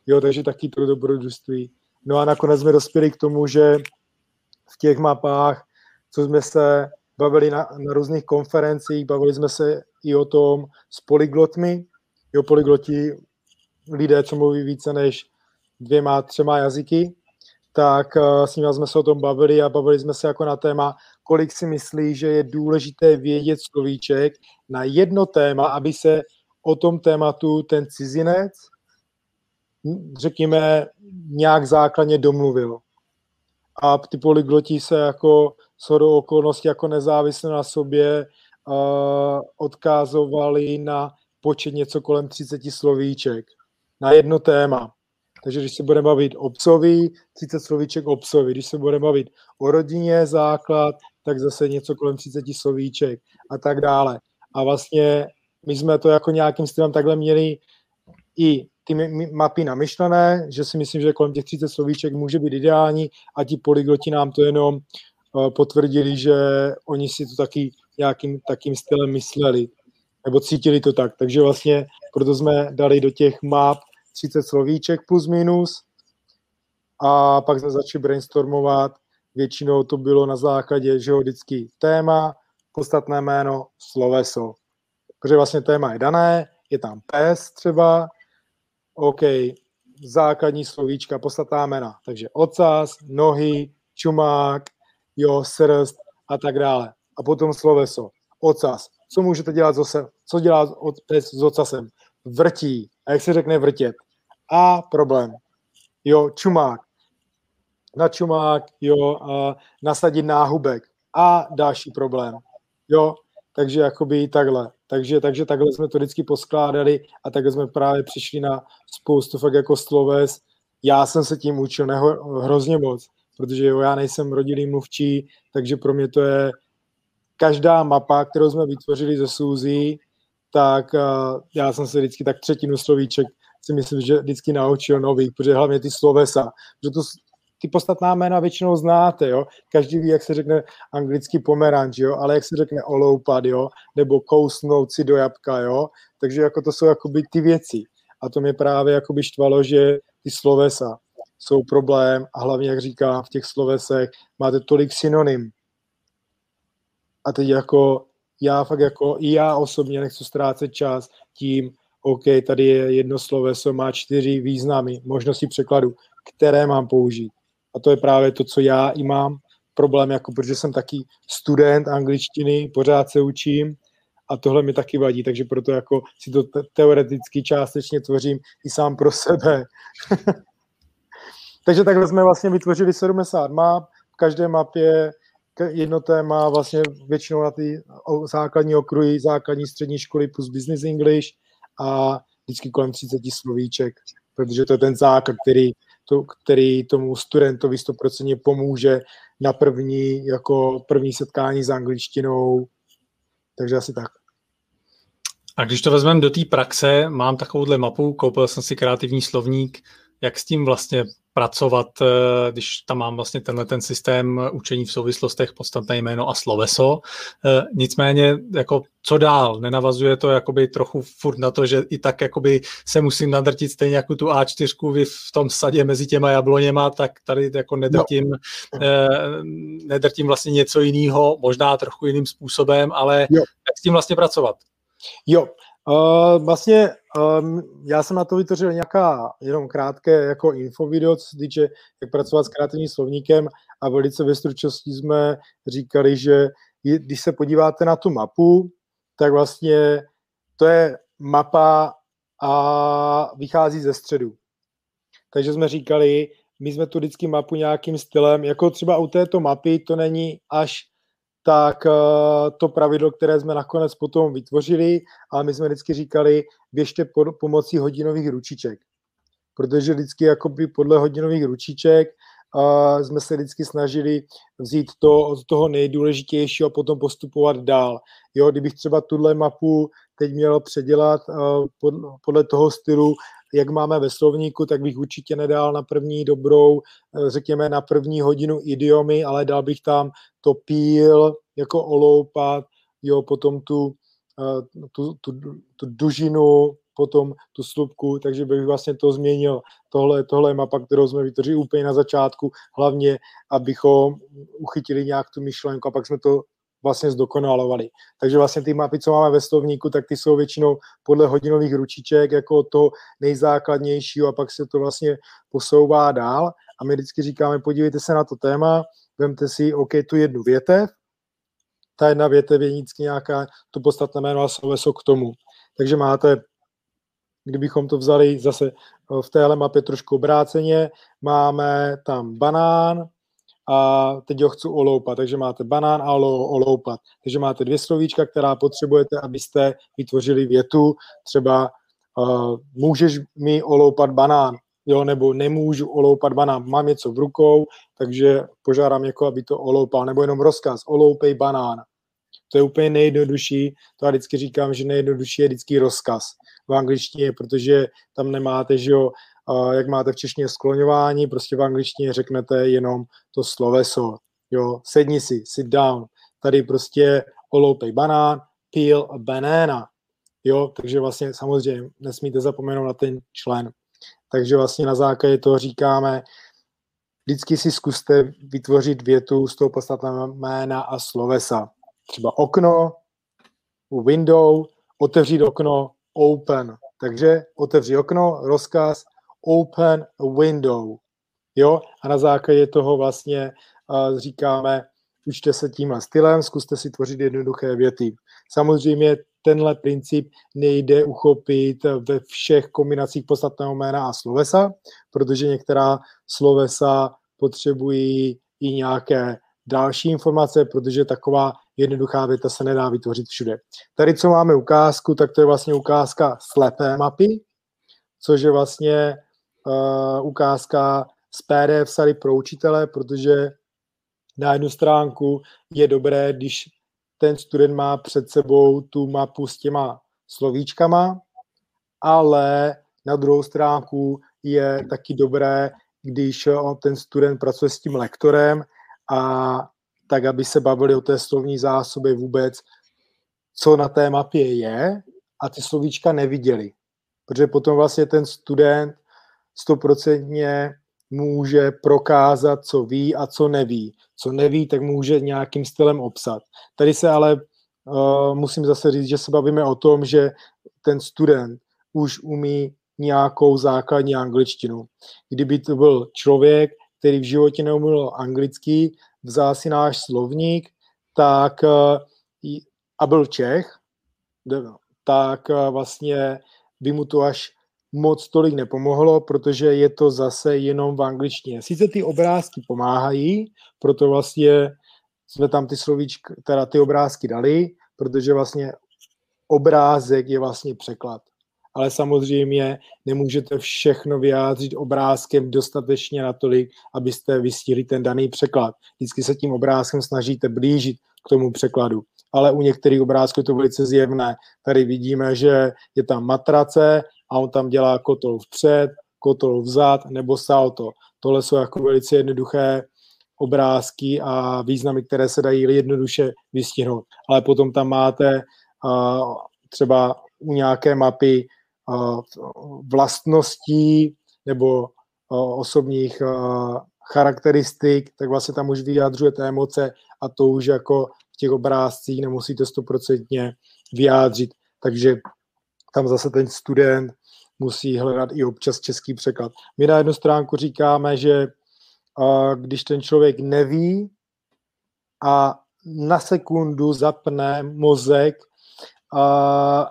Jo, takže taky to dobrodružství. No a nakonec jsme dospěli k tomu, že v těch mapách co jsme se bavili na, na různých konferencích, bavili jsme se i o tom s polyglotmi. Jo, polygloti, lidé, co mluví více než dvěma, třema jazyky, tak uh, s nimi jsme se o tom bavili a bavili jsme se jako na téma, kolik si myslí, že je důležité vědět slovíček na jedno téma, aby se o tom tématu ten cizinec, řekněme, nějak základně domluvil. A ty polygloti se jako shodou okolností jako nezávisle na sobě uh, odkázovali na počet něco kolem 30 slovíček na jedno téma. Takže když se budeme bavit o psovi, 30 slovíček o psovi. Když se budeme bavit o rodině, základ, tak zase něco kolem 30 slovíček a tak dále. A vlastně my jsme to jako nějakým stylem takhle měli i ty mapy namyšlené, že si myslím, že kolem těch 30 slovíček může být ideální a ti polygloti nám to jenom potvrdili, že oni si to taky nějakým takým stylem mysleli, nebo cítili to tak. Takže vlastně proto jsme dali do těch map 30 slovíček plus minus a pak jsme začali brainstormovat. Většinou to bylo na základě, že vždycky téma, podstatné jméno, sloveso. Protože vlastně téma je dané, je tam pes třeba, OK, základní slovíčka, podstatná jména. Takže ocas, nohy, čumák, jo, srst a tak dále. A potom sloveso, ocas. Co můžete dělat zase? Co dělá pes s ocasem? Vrtí. A jak se řekne vrtět? A problém. Jo, čumák. Na čumák, jo, a nasadit náhubek. A další problém. Jo, takže jakoby takhle. Takže, takže takhle jsme to vždycky poskládali a takhle jsme právě přišli na spoustu fakt jako sloves. Já jsem se tím učil neho, hrozně moc protože jo, já nejsem rodilý mluvčí, takže pro mě to je každá mapa, kterou jsme vytvořili ze Suzy, tak uh, já jsem se vždycky tak třetinu slovíček si myslím, že vždycky naučil nových, protože hlavně ty slovesa, že to, ty podstatná jména většinou znáte, jo. Každý ví, jak se řekne anglicky pomeranč, jo, ale jak se řekne oloupat, jo, nebo kousnout si do jabka, jo. Takže jako to jsou jakoby ty věci. A to mě právě jakoby štvalo, že ty slovesa jsou problém a hlavně, jak říká v těch slovesech, máte tolik synonym. A teď jako já fakt jako, i já osobně nechci ztrácet čas tím, OK, tady je jedno sloveso, má čtyři významy, možnosti překladu, které mám použít. A to je právě to, co já i mám problém, jako protože jsem taky student angličtiny, pořád se učím a tohle mi taky vadí, takže proto jako si to te- teoreticky částečně tvořím i sám pro sebe. (laughs) takže takhle jsme vlastně vytvořili 70 map, v každé mapě jedno téma vlastně většinou na ty základní okruhy, základní střední školy plus business English a vždycky kolem 30 slovíček, protože to je ten základ, který, to, který tomu studentovi 100% pomůže na první, jako první setkání s angličtinou, takže asi tak. A když to vezmeme do té praxe, mám takovouhle mapu, koupil jsem si kreativní slovník, jak s tím vlastně pracovat, eh, když tam mám vlastně tenhle ten systém učení v souvislostech, podstatné jméno a sloveso. Eh, nicméně, jako co dál? Nenavazuje to jakoby trochu furt na to, že i tak jakoby se musím nadrtit stejně jako tu A4 v tom sadě mezi těma jabloněma, tak tady jako nedrtím, no. nedrtím vlastně něco jiného, možná trochu jiným způsobem, ale jo. jak s tím vlastně pracovat? Jo, Uh, vlastně um, já jsem na to vytvořil nějaká jenom krátké jako infovideo, co se týče, jak pracovat s kreativním slovníkem a velice ve stručnosti jsme říkali, že když se podíváte na tu mapu, tak vlastně to je mapa a vychází ze středu. Takže jsme říkali, my jsme tu vždycky mapu nějakým stylem, jako třeba u této mapy to není až tak eh, to pravidlo, které jsme nakonec potom vytvořili, a my jsme vždycky říkali, běžte pomocí hodinových ručiček. Protože vždycky jakoby podle hodinových ručiček uh, jsme se vždycky snažili vzít to od toho nejdůležitějšího a potom postupovat dál. Jo, kdybych třeba tuhle mapu teď měl předělat pod, podle toho stylu, jak máme ve slovníku, tak bych určitě nedal na první dobrou, eh, řekněme na první hodinu idiomy, ale dal bych tam to píl, jako oloupat, jo, potom tu, eh, tu, tu, tu dužinu, potom tu slupku, takže bych vlastně to změnil. Tohle, tohle je mapa, kterou jsme vytvořili úplně na začátku, hlavně, abychom uchytili nějak tu myšlenku a pak jsme to vlastně zdokonalovali. Takže vlastně ty mapy, co máme ve slovníku, tak ty jsou většinou podle hodinových ručiček jako to nejzákladnějšího a pak se to vlastně posouvá dál a my vždycky říkáme, podívejte se na to téma, vemte si, OK, tu jednu větev, ta jedna větev je vždycky nějaká, to podstatné jméno a sloveso k tomu. Takže máte, kdybychom to vzali zase v téhle mapě trošku obráceně, máme tam banán, a teď ho chci oloupat. Takže máte banán a oloupat. Takže máte dvě slovíčka, která potřebujete, abyste vytvořili větu. Třeba uh, můžeš mi oloupat banán, jo, nebo nemůžu oloupat banán, mám něco v rukou, takže požádám někoho, aby to oloupal, nebo jenom rozkaz, oloupej banán. To je úplně nejjednodušší, to já vždycky říkám, že nejjednodušší je vždycky rozkaz v angličtině, protože tam nemáte, že jo, jak máte v češtině skloňování, prostě v angličtině řeknete jenom to sloveso. Jo, sedni si, sit down. Tady prostě oloupej banán, peel a banana. Jo, takže vlastně samozřejmě nesmíte zapomenout na ten člen. Takže vlastně na základě toho říkáme, vždycky si zkuste vytvořit větu z toho podstatného jména a slovesa. Třeba okno, window, otevřít okno, open. Takže otevři okno, rozkaz, open window. Jo? A na základě toho vlastně uh, říkáme, učte se tímhle stylem, zkuste si tvořit jednoduché věty. Samozřejmě tenhle princip nejde uchopit ve všech kombinacích podstatného jména a slovesa, protože některá slovesa potřebují i nějaké další informace, protože taková jednoduchá věta se nedá vytvořit všude. Tady, co máme ukázku, tak to je vlastně ukázka slepé mapy, což je vlastně uh, ukázka z PDF sady pro učitele, protože na jednu stránku je dobré, když ten student má před sebou tu mapu s těma slovíčkama, ale na druhou stránku je taky dobré, když ten student pracuje s tím lektorem a tak, aby se bavili o té slovní zásobě vůbec, co na té mapě je a ty slovíčka neviděli. Protože potom vlastně ten student stoprocentně může prokázat, co ví a co neví. Co neví, tak může nějakým stylem obsat. Tady se ale uh, musím zase říct, že se bavíme o tom, že ten student už umí nějakou základní angličtinu. Kdyby to byl člověk, který v životě neuměl anglicky, vzal si náš slovník, tak a byl Čech, tak vlastně by mu to až moc tolik nepomohlo, protože je to zase jenom v angličtině. Sice ty obrázky pomáhají, proto vlastně jsme tam ty slovíčky, teda ty obrázky dali, protože vlastně obrázek je vlastně překlad. Ale samozřejmě nemůžete všechno vyjádřit obrázkem dostatečně natolik, abyste vystihli ten daný překlad. Vždycky se tím obrázkem snažíte blížit k tomu překladu. Ale u některých obrázků je to velice zjevné. Tady vidíme, že je tam matrace a on tam dělá kotol vpřed, kotol vzad nebo salto. Tohle jsou jako velice jednoduché obrázky a významy, které se dají jednoduše vystihnout. Ale potom tam máte uh, třeba u nějaké mapy uh, vlastností nebo uh, osobních uh, charakteristik, tak vlastně tam už vyjadřujete emoce a to už jako v těch obrázcích nemusíte stoprocentně vyjádřit. Takže tam zase ten student musí hledat i občas český překlad. My na jednu stránku říkáme, že když ten člověk neví a na sekundu zapne mozek,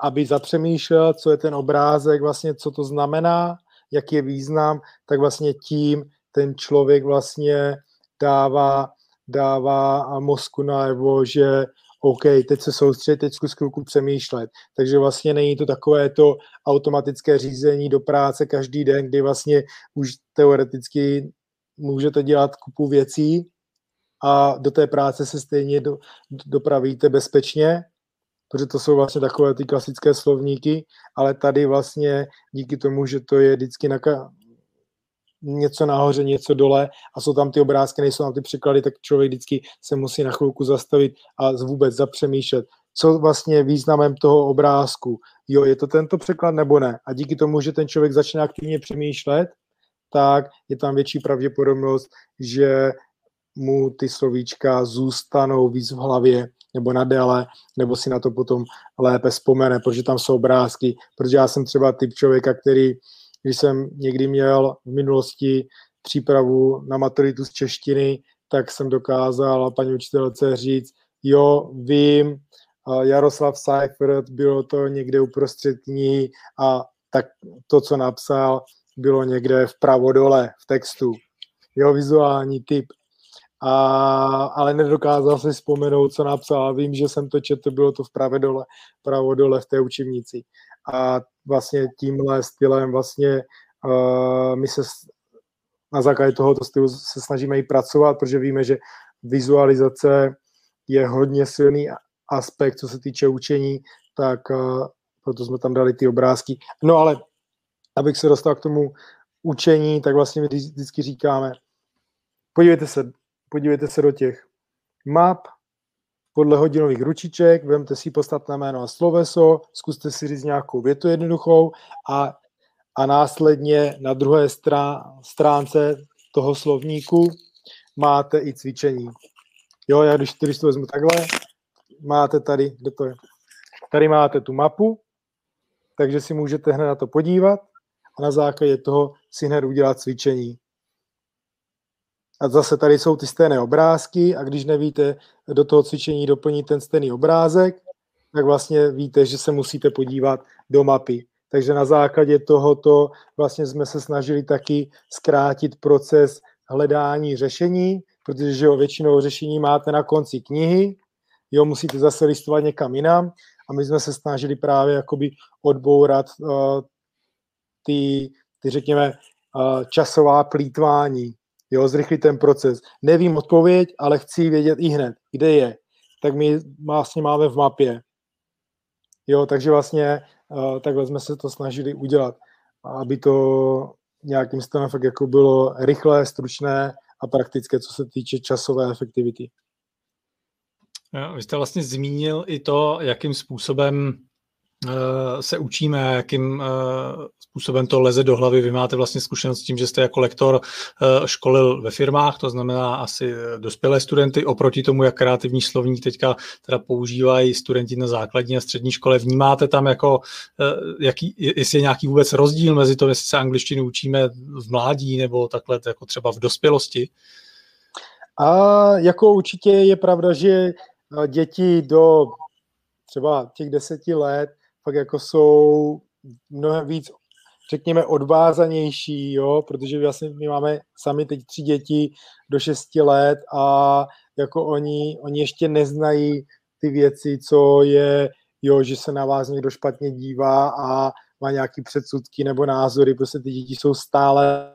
aby zapřemýšlel, co je ten obrázek, vlastně co to znamená, jaký je význam, tak vlastně tím ten člověk vlastně dává, dává mozku najevo, že OK, teď se soustředit, teď zkus chvilku přemýšlet. Takže vlastně není to takové to automatické řízení do práce každý den, kdy vlastně už teoreticky můžete dělat kupu věcí a do té práce se stejně do, dopravíte bezpečně, protože to jsou vlastně takové ty klasické slovníky, ale tady vlastně díky tomu, že to je vždycky na, něco nahoře, něco dole a jsou tam ty obrázky, nejsou tam ty překlady, tak člověk vždycky se musí na chvilku zastavit a vůbec zapřemýšlet, co vlastně je významem toho obrázku. Jo, je to tento překlad nebo ne? A díky tomu, že ten člověk začne aktivně přemýšlet, tak je tam větší pravděpodobnost, že mu ty slovíčka zůstanou víc v hlavě nebo nadéle, nebo si na to potom lépe vzpomene, protože tam jsou obrázky, protože já jsem třeba typ člověka, který když jsem někdy měl v minulosti přípravu na maturitu z češtiny, tak jsem dokázal paní učitelce říct, jo, vím, Jaroslav Seifert, bylo to někde uprostřed knihy a tak to, co napsal, bylo někde vpravo dole v textu. Jeho vizuální typ. A, ale nedokázal si vzpomenout, co napsal. Vím, že jsem to četl, bylo to vpravo dole, vpravo dole v té učebnici a vlastně tímhle stylem vlastně uh, my se na základě tohoto stylu se snažíme i pracovat, protože víme, že vizualizace je hodně silný aspekt, co se týče učení, tak uh, proto jsme tam dali ty obrázky. No ale abych se dostal k tomu učení, tak vlastně my vždycky říkáme, podívejte se, podívejte se do těch map, podle hodinových ručiček, vemte si podstatné jméno a sloveso, zkuste si říct nějakou větu jednoduchou a, a následně na druhé strá, stránce toho slovníku máte i cvičení. Jo, já když, když to vezmu takhle, máte tady, kde to je? Tady máte tu mapu, takže si můžete hned na to podívat a na základě toho si hned udělat cvičení. A zase tady jsou ty stejné obrázky a když nevíte do toho cvičení doplnit ten stejný obrázek, tak vlastně víte, že se musíte podívat do mapy. Takže na základě tohoto vlastně jsme se snažili taky zkrátit proces hledání řešení, protože jo, většinou řešení máte na konci knihy, jo, musíte zase listovat někam jinam a my jsme se snažili právě jakoby odbourat uh, ty, ty, řekněme, uh, časová plítvání, jo, zrychlit ten proces. Nevím odpověď, ale chci vědět i hned, kde je. Tak my vlastně máme v mapě. Jo, takže vlastně uh, takhle jsme se to snažili udělat, aby to nějakým stylem fakt jako bylo rychlé, stručné a praktické, co se týče časové efektivity. Vy jste vlastně zmínil i to, jakým způsobem se učíme, jakým eh, způsobem to leze do hlavy. Vy máte vlastně zkušenost s tím, že jste jako lektor eh, školil ve firmách, to znamená asi dospělé studenty, oproti tomu, jak kreativní slovník teďka teda používají studenti na základní a střední škole. Vnímáte tam jako, jaký, jestli je nějaký vůbec rozdíl mezi to, jestli se angličtinu učíme v mládí nebo takhle jako třeba v dospělosti? A jako určitě je pravda, že děti do třeba těch deseti let fakt jako jsou mnohem víc řekněme, odvázanější, jo, protože vlastně my máme sami teď tři děti do šesti let a jako oni, oni ještě neznají ty věci, co je, jo, že se na vás někdo špatně dívá a má nějaký předsudky nebo názory, prostě ty děti jsou stále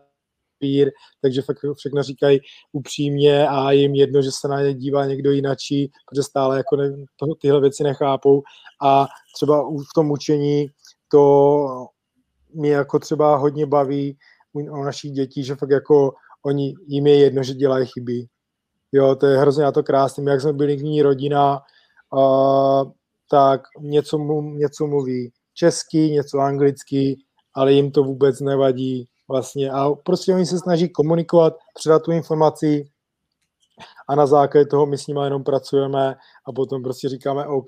pír, takže fakt všechno říkají upřímně a jim jedno, že se na ně dívá někdo jinačí, protože stále jako ne, to, tyhle věci nechápou a třeba v tom učení to mě jako třeba hodně baví u našich dětí, že fakt jako oni, jim je jedno, že dělají chyby. Jo, to je hrozně na to krásné. Jak jsme byli ní rodina, uh, tak něco, mu, něco mluví česky, něco anglicky, ale jim to vůbec nevadí vlastně. A prostě oni se snaží komunikovat, předat tu informaci a na základě toho my s nimi jenom pracujeme a potom prostě říkáme OK,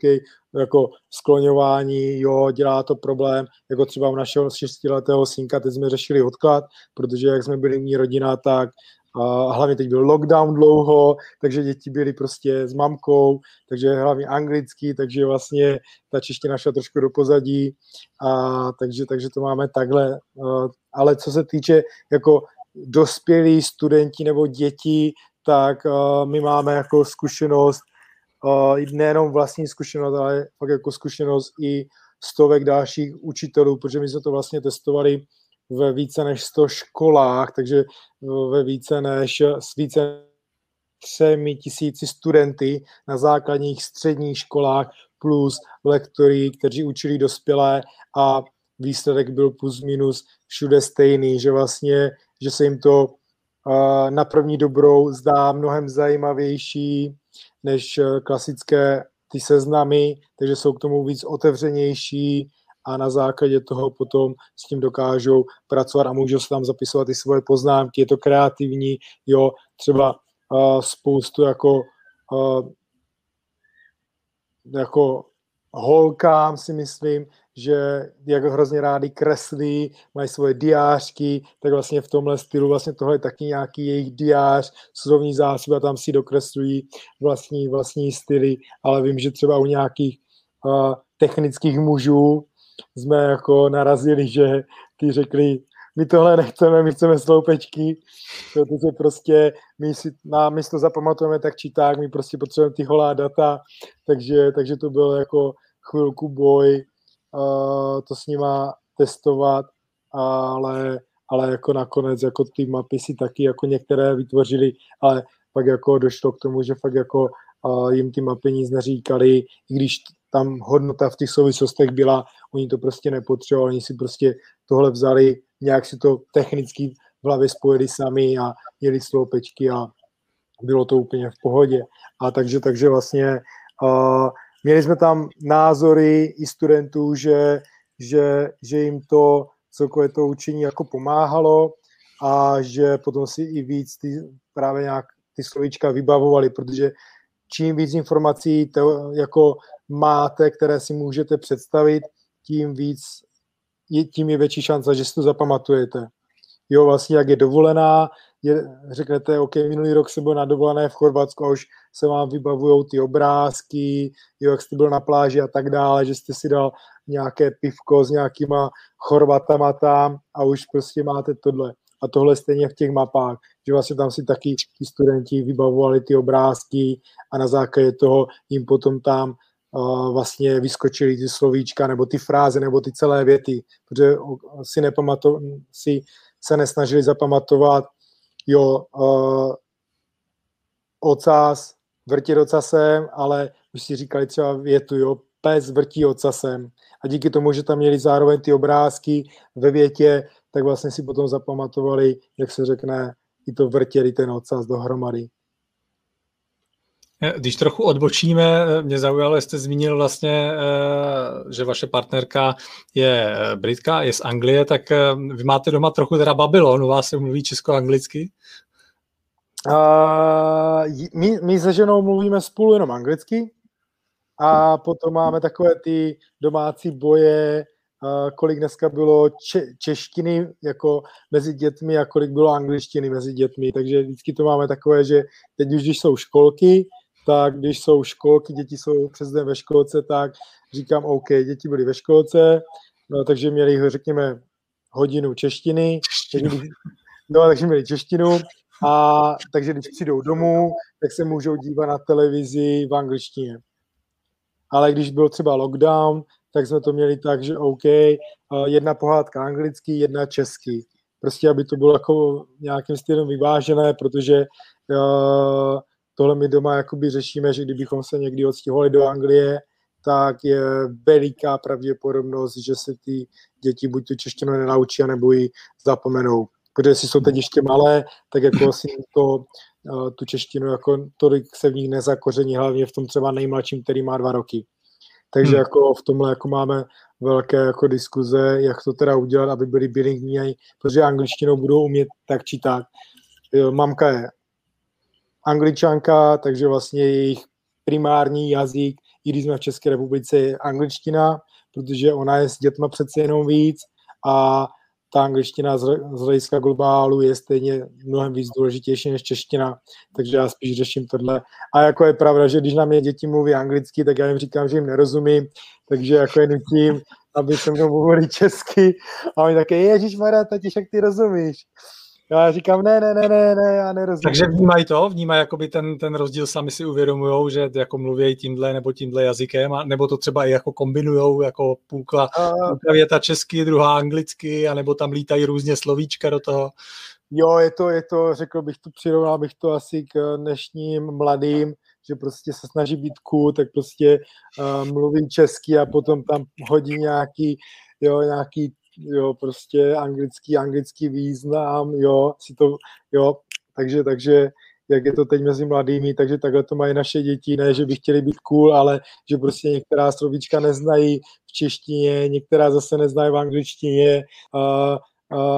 jako skloňování, jo, dělá to problém, jako třeba u našeho šestiletého synka, teď jsme řešili odklad, protože jak jsme byli mý rodina, tak a hlavně teď byl lockdown dlouho, takže děti byly prostě s mamkou, takže hlavně anglicky, takže vlastně ta čeština šla trošku do pozadí, a takže, takže to máme takhle. Ale co se týče jako dospělí studenti nebo děti, tak my máme jako zkušenost, nejenom vlastní zkušenost, ale fakt jako zkušenost i stovek dalších učitelů, protože my jsme to vlastně testovali ve více než 100 školách, takže ve více než s více třemi tisíci studenty na základních středních školách plus lektory, kteří učili dospělé a výsledek byl plus minus všude stejný, že vlastně, že se jim to na první dobrou zdá mnohem zajímavější než eh, klasické ty seznamy, takže jsou k tomu víc otevřenější a na základě toho potom s tím dokážou pracovat a můžou se tam zapisovat i svoje poznámky, je to kreativní, jo, třeba uh, spoustu jako uh, jako holkám si myslím, že jak hrozně rádi kreslí, mají svoje diářky, tak vlastně v tomhle stylu vlastně tohle je taky nějaký jejich diář, slovní zásoby a tam si dokreslují vlastní, vlastní styly, ale vím, že třeba u nějakých uh, technických mužů jsme jako narazili, že ty řekli, my tohle nechceme, my chceme sloupečky, protože prostě my si na místo zapamatujeme tak či tak, my prostě potřebujeme ty holá data, takže, takže to byl jako chvilku boj, uh, to s nima testovat, ale, ale jako nakonec jako ty mapy si taky jako některé vytvořili, ale pak jako došlo k tomu, že fakt jako uh, jim ty mapy nic neříkali, i když tam hodnota v těch souvislostech byla, oni to prostě nepotřebovali, oni si prostě tohle vzali, nějak si to technicky v hlavě spojili sami a měli sloupečky a bylo to úplně v pohodě. A takže, takže vlastně uh, Měli jsme tam názory i studentů, že, že, že jim to celkově to učení jako pomáhalo a že potom si i víc ty, právě nějak ty slovíčka vybavovali, protože čím víc informací to, jako máte, které si můžete představit, tím víc, tím je větší šance, že si to zapamatujete. Jo, vlastně jak je dovolená, je, řeknete, OK, minulý rok jsem byl na dovolené v Chorvatsku a už se vám vybavují ty obrázky, jo, jak jste byl na pláži a tak dále, že jste si dal nějaké pivko s nějakýma Chorvatama tam a už prostě máte tohle. A tohle stejně v těch mapách, že vlastně tam si taky ti studenti vybavovali ty obrázky a na základě toho jim potom tam uh, vlastně vyskočili ty slovíčka nebo ty fráze nebo ty celé věty, protože si, nepamato, si se nesnažili zapamatovat jo, uh, ocas, vrtět ocasem, ale už si říkali třeba větu, jo, pes vrtí ocasem. A díky tomu, že tam měli zároveň ty obrázky ve větě, tak vlastně si potom zapamatovali, jak se řekne, i to vrtěli ten ocas dohromady. Když trochu odbočíme, mě zaujalo, jste zmínil vlastně, eh, že vaše partnerka je eh, Britka, je z Anglie, tak eh, vy máte doma trochu teda Babylon, u vás se mluví česko-anglicky? Uh, my, my se ženou mluvíme spolu jenom anglicky a potom máme takové ty domácí boje, kolik dneska bylo če, češtiny jako mezi dětmi a kolik bylo angličtiny mezi dětmi. Takže vždycky to máme takové, že teď už když jsou školky, tak když jsou školky, děti jsou přes den ve školce, tak říkám, OK, děti byly ve školce, no, takže měli, řekněme, hodinu češtiny, no, takže měli češtinu a takže když přijdou domů, tak se můžou dívat na televizi v angličtině. Ale když byl třeba lockdown, tak jsme to měli tak, že OK, jedna pohádka anglicky, jedna český. Prostě, aby to bylo jako nějakým stylem vyvážené, protože uh, tohle my doma jakoby řešíme, že kdybychom se někdy odstěhovali do Anglie, tak je veliká pravděpodobnost, že se ty děti buď tu češtinu nenaučí, nebo ji zapomenou. Protože jestli jsou teď ještě malé, tak jako asi to, eh, tu češtinu jako tolik se v nich nezakoření, hlavně v tom třeba nejmladším, který má dva roky. Takže hmm. jako v tomhle jako máme velké jako diskuze, jak to teda udělat, aby byli bilingvní, protože angličtinou budou umět tak či tak. Mamka je angličanka, takže vlastně jejich primární jazyk, i když jsme v České republice, je angličtina, protože ona je s dětma přece jenom víc a ta angličtina z hlediska globálu je stejně mnohem víc důležitější než čeština, takže já spíš řeším tohle. A jako je pravda, že když na mě děti mluví anglicky, tak já jim říkám, že jim nerozumím, takže jako je nutím, aby se mnou mluvili česky a oni také, Ježíš Maria, tati, jak ty rozumíš. Já říkám, ne, ne, ne, ne, ne, já nerozumím. Takže vnímají to, vnímají jakoby ten, ten rozdíl, sami si uvědomují, že jako mluví tímhle nebo tímhle jazykem, a, nebo to třeba i jako kombinujou, jako půlka, půlka věta česky, druhá anglicky, anebo tam lítají různě slovíčka do toho. Jo, je to, je to, řekl bych to, přirovnal bych to asi k dnešním mladým, že prostě se snaží být cool, tak prostě uh, mluví česky a potom tam hodí nějaký, jo, nějaký jo, prostě anglický, anglický význam, jo, si to, jo, takže, takže jak je to teď mezi mladými, takže takhle to mají naše děti, ne, že by chtěli být cool, ale že prostě některá slovíčka neznají v češtině, některá zase neznají v angličtině, a,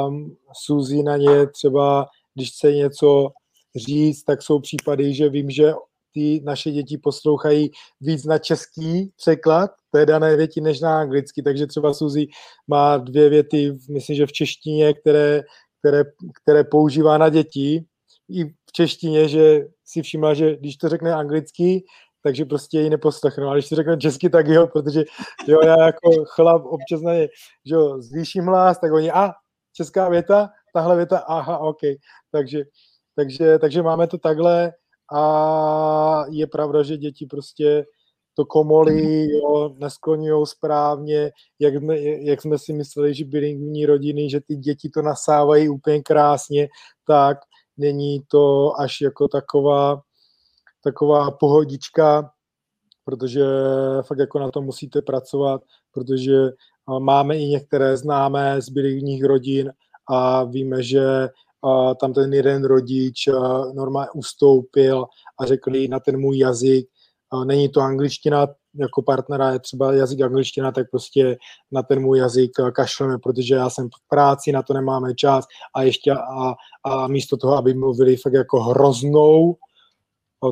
um, Suzy na ně třeba, když chce něco říct, tak jsou případy, že vím, že ty naše děti poslouchají víc na český překlad té dané věti než na anglicky, takže třeba Suzy má dvě věty, myslím, že v češtině, které, které, které používá na děti, i v češtině, že si všimla, že když to řekne anglicky, takže prostě ji neposlechnu. Ale když to řekne česky, tak jo, protože jo, já jako chlap občas na ně, že jo, zvýším hlas, tak oni, a, česká věta, tahle věta, aha, OK. Takže, takže, takže máme to takhle a je pravda, že děti prostě to komolí, jo, neskloňují správně, jak jsme, jak jsme si mysleli, že bilingvní rodiny, že ty děti to nasávají úplně krásně, tak není to až jako taková, taková pohodička, protože fakt jako na to musíte pracovat, protože máme i některé známé z bilingvních rodin a víme, že a tam ten jeden rodič normálně ustoupil a řekl na ten můj jazyk, není to angličtina, jako partnera je třeba jazyk angličtina, tak prostě na ten můj jazyk kašleme, protože já jsem v práci, na to nemáme čas a ještě a, a místo toho, aby mluvili fakt jako hroznou,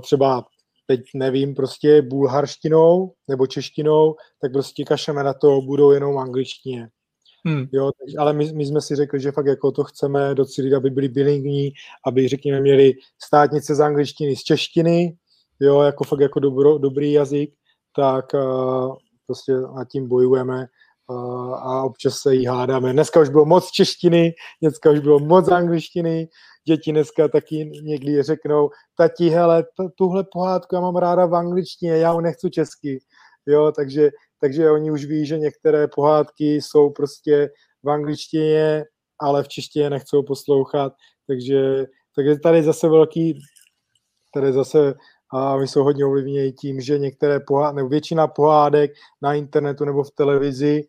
třeba teď nevím, prostě bulharštinou nebo češtinou, tak prostě kašleme na to, budou jenom angličtině. Hmm. Jo, ale my, my, jsme si řekli, že fakt jako to chceme docílit, aby byli bilingní, aby, řekněme, měli státnice z angličtiny, z češtiny, jo, jako fakt jako dobro, dobrý jazyk, tak uh, prostě nad tím bojujeme uh, a občas se jí hádáme. Dneska už bylo moc češtiny, dneska už bylo moc angličtiny, děti dneska taky někdy řeknou, tati, hele, tuhle pohádku já mám ráda v angličtině, já ho nechci česky. Jo, takže takže oni už ví, že některé pohádky jsou prostě v angličtině, ale v češtině nechcou poslouchat, takže, takže tady zase velký, tady zase a my jsou hodně ovlivněni tím, že některé pohádky, nebo většina pohádek na internetu nebo v televizi,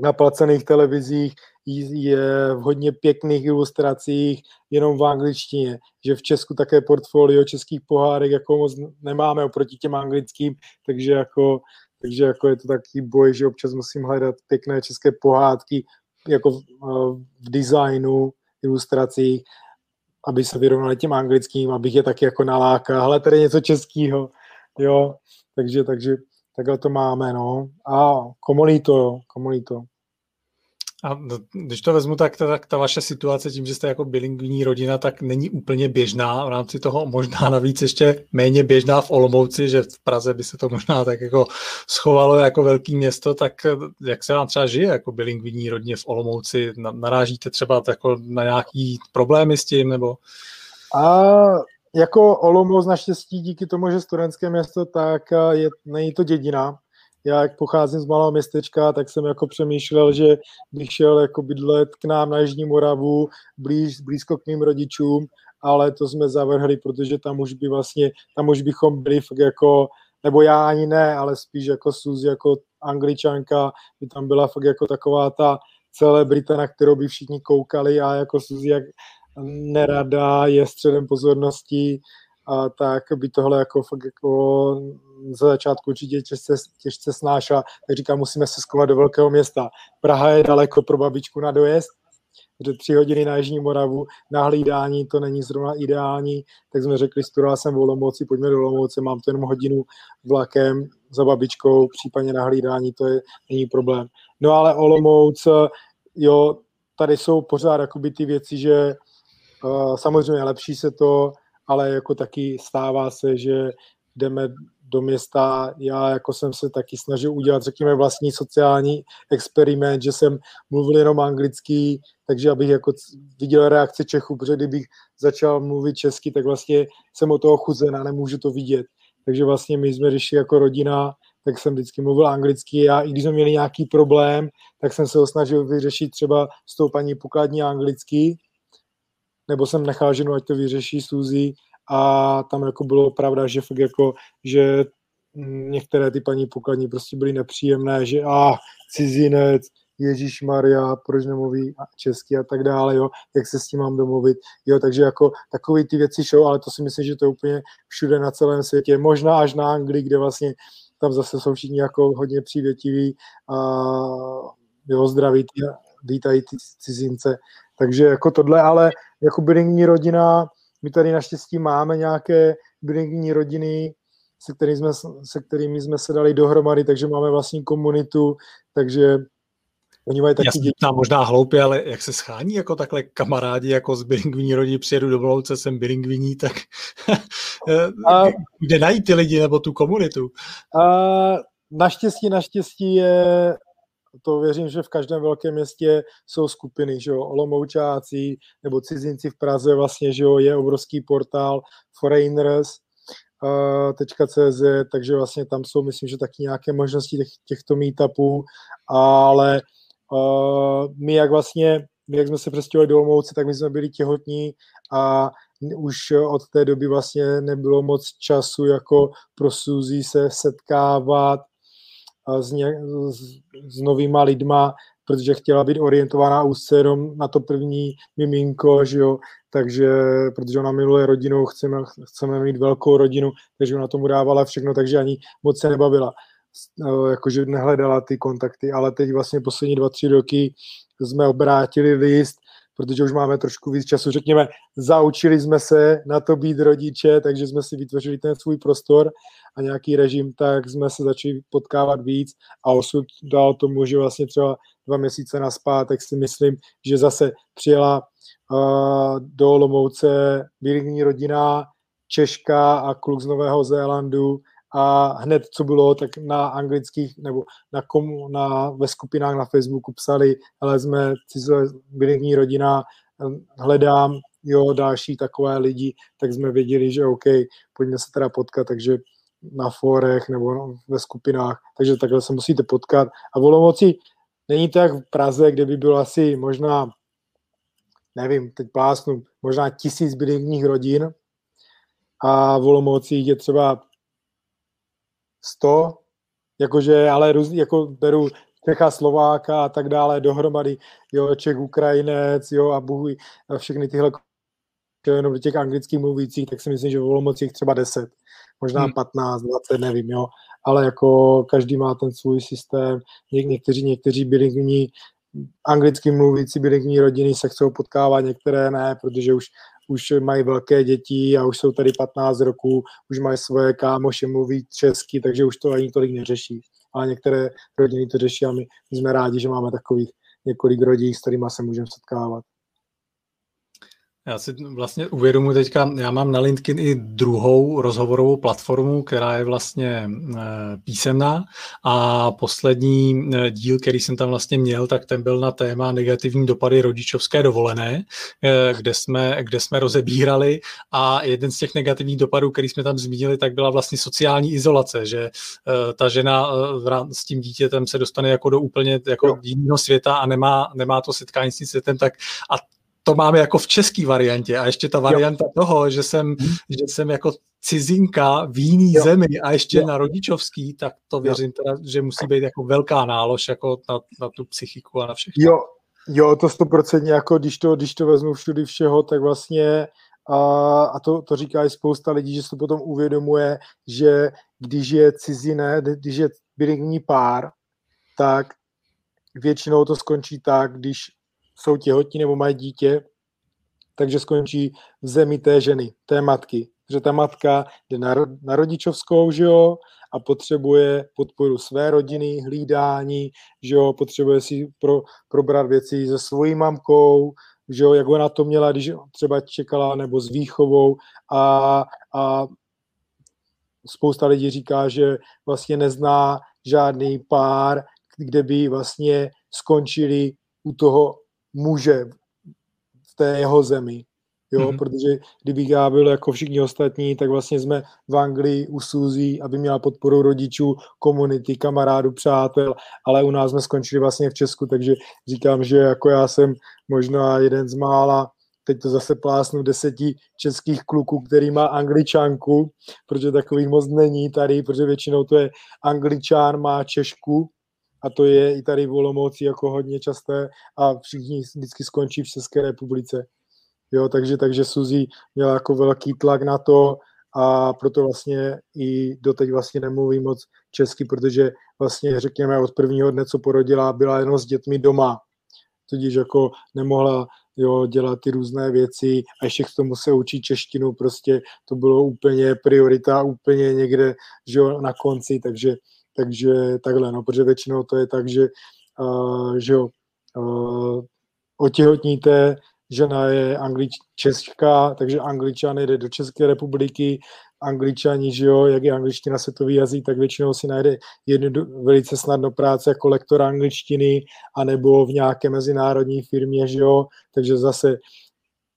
na placených televizích je v hodně pěkných ilustracích jenom v angličtině, že v Česku také portfolio českých pohádek jako moc nemáme oproti těm anglickým, takže jako takže jako je to takový boj, že občas musím hledat pěkné české pohádky jako v, eh, v designu, ilustracích, aby se vyrovnali těm anglickým, abych je taky jako nalákal, ale tady něco českého, jo, takže, takže, takhle to máme, no. A komunito, komunito. A když to vezmu, tak ta, tak ta vaše situace tím, že jste jako bilingvní rodina, tak není úplně běžná v rámci toho, možná navíc ještě méně běžná v Olomouci, že v Praze by se to možná tak jako schovalo jako velký město, tak jak se vám třeba žije jako bilingvní rodině v Olomouci? Narážíte třeba jako na nějaký problémy s tím, nebo? A jako Olomouc naštěstí díky tomu, že studentské město, tak je, není to dědina, já jak pocházím z malého městečka, tak jsem jako přemýšlel, že bych šel jako bydlet k nám na Jižní Moravu, blíž, blízko k mým rodičům, ale to jsme zavrhli, protože tam už by vlastně, tam už bychom byli jako, nebo já ani ne, ale spíš jako Suzy, jako angličanka, by tam byla fakt jako taková ta celebrita, na kterou by všichni koukali a jako Suzy, jak nerada je středem pozornosti, a tak by tohle jako fakt jako za začátku určitě těžce, těžce snáša, tak říkám, musíme se skovat do velkého města. Praha je daleko pro babičku na dojezd, že tři hodiny na Jižní Moravu, na hlídání to není zrovna ideální, tak jsme řekli, studoval jsem v Olomouci, pojďme do Olomouce, mám to jenom hodinu vlakem za babičkou, případně na hlídání, to je, není problém. No ale Olomouc, jo, tady jsou pořád jakoby ty věci, že uh, samozřejmě lepší se to, ale jako taky stává se, že jdeme do města. Já jako jsem se taky snažil udělat, řekněme, vlastní sociální experiment, že jsem mluvil jenom anglicky, takže abych jako viděl reakce Čechů, protože kdybych začal mluvit česky, tak vlastně jsem o toho chuzen a nemůžu to vidět. Takže vlastně my jsme řešili jako rodina, tak jsem vždycky mluvil anglicky. Já, i když jsme měli nějaký problém, tak jsem se ho snažil vyřešit třeba s tou paní pokladní anglicky, nebo jsem nechal ženu, ať to vyřeší Suzy a tam jako bylo pravda, že fakt jako, že některé ty paní pokladní prostě byly nepříjemné, že a ah, cizinec, Ježíš Maria, proč nemluví česky a tak dále, jo, jak se s tím mám domluvit, jo, takže jako takové ty věci šou, ale to si myslím, že to je úplně všude na celém světě, možná až na Anglii, kde vlastně tam zase jsou všichni jako hodně přívětiví a jo, zdraví, vítají ty cizince, takže jako tohle, ale jako bilingní rodina, my tady naštěstí máme nějaké bilingní rodiny, se, který jsme, se kterými jsme se dali dohromady, takže máme vlastní komunitu, takže oni mají taky děti. Tam možná hloupě, ale jak se schání jako takhle kamarádi, jako z bilingvní rodiny, přijedu do Blouce, jsem bilingvní, tak (laughs) a, kde najít ty lidi nebo tu komunitu? A, naštěstí, naštěstí je to věřím, že v každém velkém městě jsou skupiny, že jo, Olomoučáci nebo cizinci v Praze vlastně, že jo, je obrovský portál Foreigners, .cz, takže vlastně tam jsou, myslím, že taky nějaké možnosti těch, těchto meetupů, ale uh, my jak vlastně, my jak jsme se přestěhovali do Olomouce, tak my jsme byli těhotní a už od té doby vlastně nebylo moc času jako pro Suzy se setkávat s, ně, s, s novýma lidma, protože chtěla být orientovaná úzce jenom na to první miminko, že jo, takže, protože ona miluje rodinu, chceme, chceme mít velkou rodinu, takže ona tomu dávala všechno, takže ani moc se nebavila, e, jakože nehledala ty kontakty, ale teď vlastně poslední dva, tři roky jsme obrátili list, protože už máme trošku víc času, řekněme, zaučili jsme se na to být rodiče, takže jsme si vytvořili ten svůj prostor a nějaký režim, tak jsme se začali potkávat víc a osud dal tomu, že vlastně třeba dva měsíce na tak si myslím, že zase přijela uh, do Olomouce bilingní rodina, Češka a kluk z Nového Zélandu a hned, co bylo, tak na anglických nebo na, komu, na ve skupinách na Facebooku psali, ale jsme cizové bilingní rodina, hledám jo, další takové lidi, tak jsme věděli, že OK, pojďme se teda potkat, takže na fórech nebo ve skupinách, takže takhle se musíte potkat. A v Olomouci není to jak v Praze, kde by bylo asi možná, nevím, teď plásnu, možná tisíc bilingních rodin. A v Olomouci je třeba 100, jakože, ale růz, jako beru Čecha, Slováka a tak dále dohromady, jo, Čech, Ukrajinec, jo, a Bůh, a všechny tyhle jenom do těch anglických mluvících, tak si myslím, že v Olomouci jich třeba 10, možná hmm. 15, 20, nevím, jo, ale jako každý má ten svůj systém, Něk, někteří, někteří bilingní, anglicky mluvící bilingní rodiny se chcou potkávat, některé ne, protože už už mají velké děti a už jsou tady 15 roků, už mají svoje kámoše, mluví česky, takže už to ani tolik neřeší. Ale některé rodiny to řeší a my, jsme rádi, že máme takových několik rodin, s kterými se můžeme setkávat. Já si vlastně uvědomuji teďka, já mám na LinkedIn i druhou rozhovorovou platformu, která je vlastně eh, písemná. A poslední eh, díl, který jsem tam vlastně měl, tak ten byl na téma negativní dopady rodičovské dovolené, eh, kde jsme, kde jsme rozebírali. A jeden z těch negativních dopadů, který jsme tam zmínili, tak byla vlastně sociální izolace, že ta žena s tím dítětem se dostane jako do úplně jako jiného světa a nemá, nemá to setkání s tím světem, tak a to máme jako v české variantě a ještě ta varianta jo. toho, že jsem, hmm. že jsem jako cizinka v jiný jo. zemi a ještě jo. na rodičovský, tak to věřím teda, že musí být jako velká nálož jako na, na tu psychiku a na všechno. Jo, jo to stoprocentně, jako když to, když to vezmu všudy všeho, tak vlastně a, a to, to říká i spousta lidí, že se to potom uvědomuje, že když je ciziné, když je bilingvní pár, tak většinou to skončí tak, když jsou těhotní nebo mají dítě, takže skončí v zemi té ženy, té matky. Že ta matka jde na, na rodičovskou, že jo, a potřebuje podporu své rodiny, hlídání, že jo, potřebuje si pro, probrat věci se svojí mamkou, že jo, jak ona to měla, když třeba čekala, nebo s výchovou a, a spousta lidí říká, že vlastně nezná žádný pár, kde by vlastně skončili u toho muže v té jeho zemi. Jo, mm-hmm. protože kdybych já byl jako všichni ostatní, tak vlastně jsme v Anglii u Suzy, aby měla podporu rodičů, komunity, kamarádů, přátel, ale u nás jsme skončili vlastně v Česku, takže říkám, že jako já jsem možná jeden z mála, teď to zase plásnu deseti českých kluků, který má angličanku, protože takových moc není tady, protože většinou to je angličán, má češku, a to je i tady v Olomouci jako hodně časté a všichni vždycky skončí v České republice. Jo, takže, takže Suzy měla jako velký tlak na to a proto vlastně i doteď vlastně nemluví moc česky, protože vlastně řekněme od prvního dne, co porodila, byla jenom s dětmi doma. Tudíž jako nemohla jo, dělat ty různé věci a ještě k tomu se učí češtinu, prostě to bylo úplně priorita, úplně někde, že jo, na konci, takže takže takhle, no, protože většinou to je tak, že, uh, že jo, uh, otěhotníte, žena je anglič, česká, takže angličan jde do České republiky, angličani, že jo, jak je angličtina světový jazyk, tak většinou si najde jednu velice snadno práce jako lektor angličtiny, anebo v nějaké mezinárodní firmě, že jo, takže zase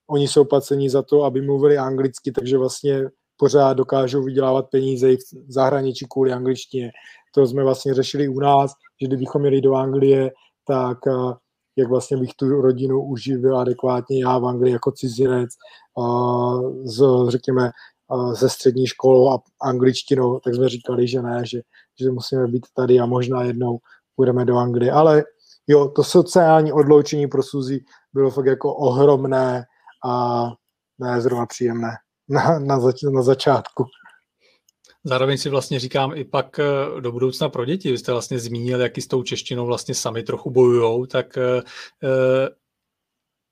oni jsou placení za to, aby mluvili anglicky, takže vlastně pořád dokážou vydělávat peníze i v zahraničí kvůli angličtině. To jsme vlastně řešili u nás, že kdybychom měli do Anglie, tak eh, jak vlastně bych tu rodinu uživil adekvátně já v Anglii jako cizinec, z, řekněme, ze střední školou a angličtinou, tak jsme říkali, že ne, že, že musíme být tady a možná jednou půjdeme do Anglie. Ale jo, to sociální odloučení pro Suzy bylo fakt jako ohromné a ne zrovna příjemné na, na, zač, na začátku. Zároveň si vlastně říkám i pak eh, do budoucna pro děti. Vy jste vlastně zmínil, jak i s tou češtinou vlastně sami trochu bojujou, tak eh, eh,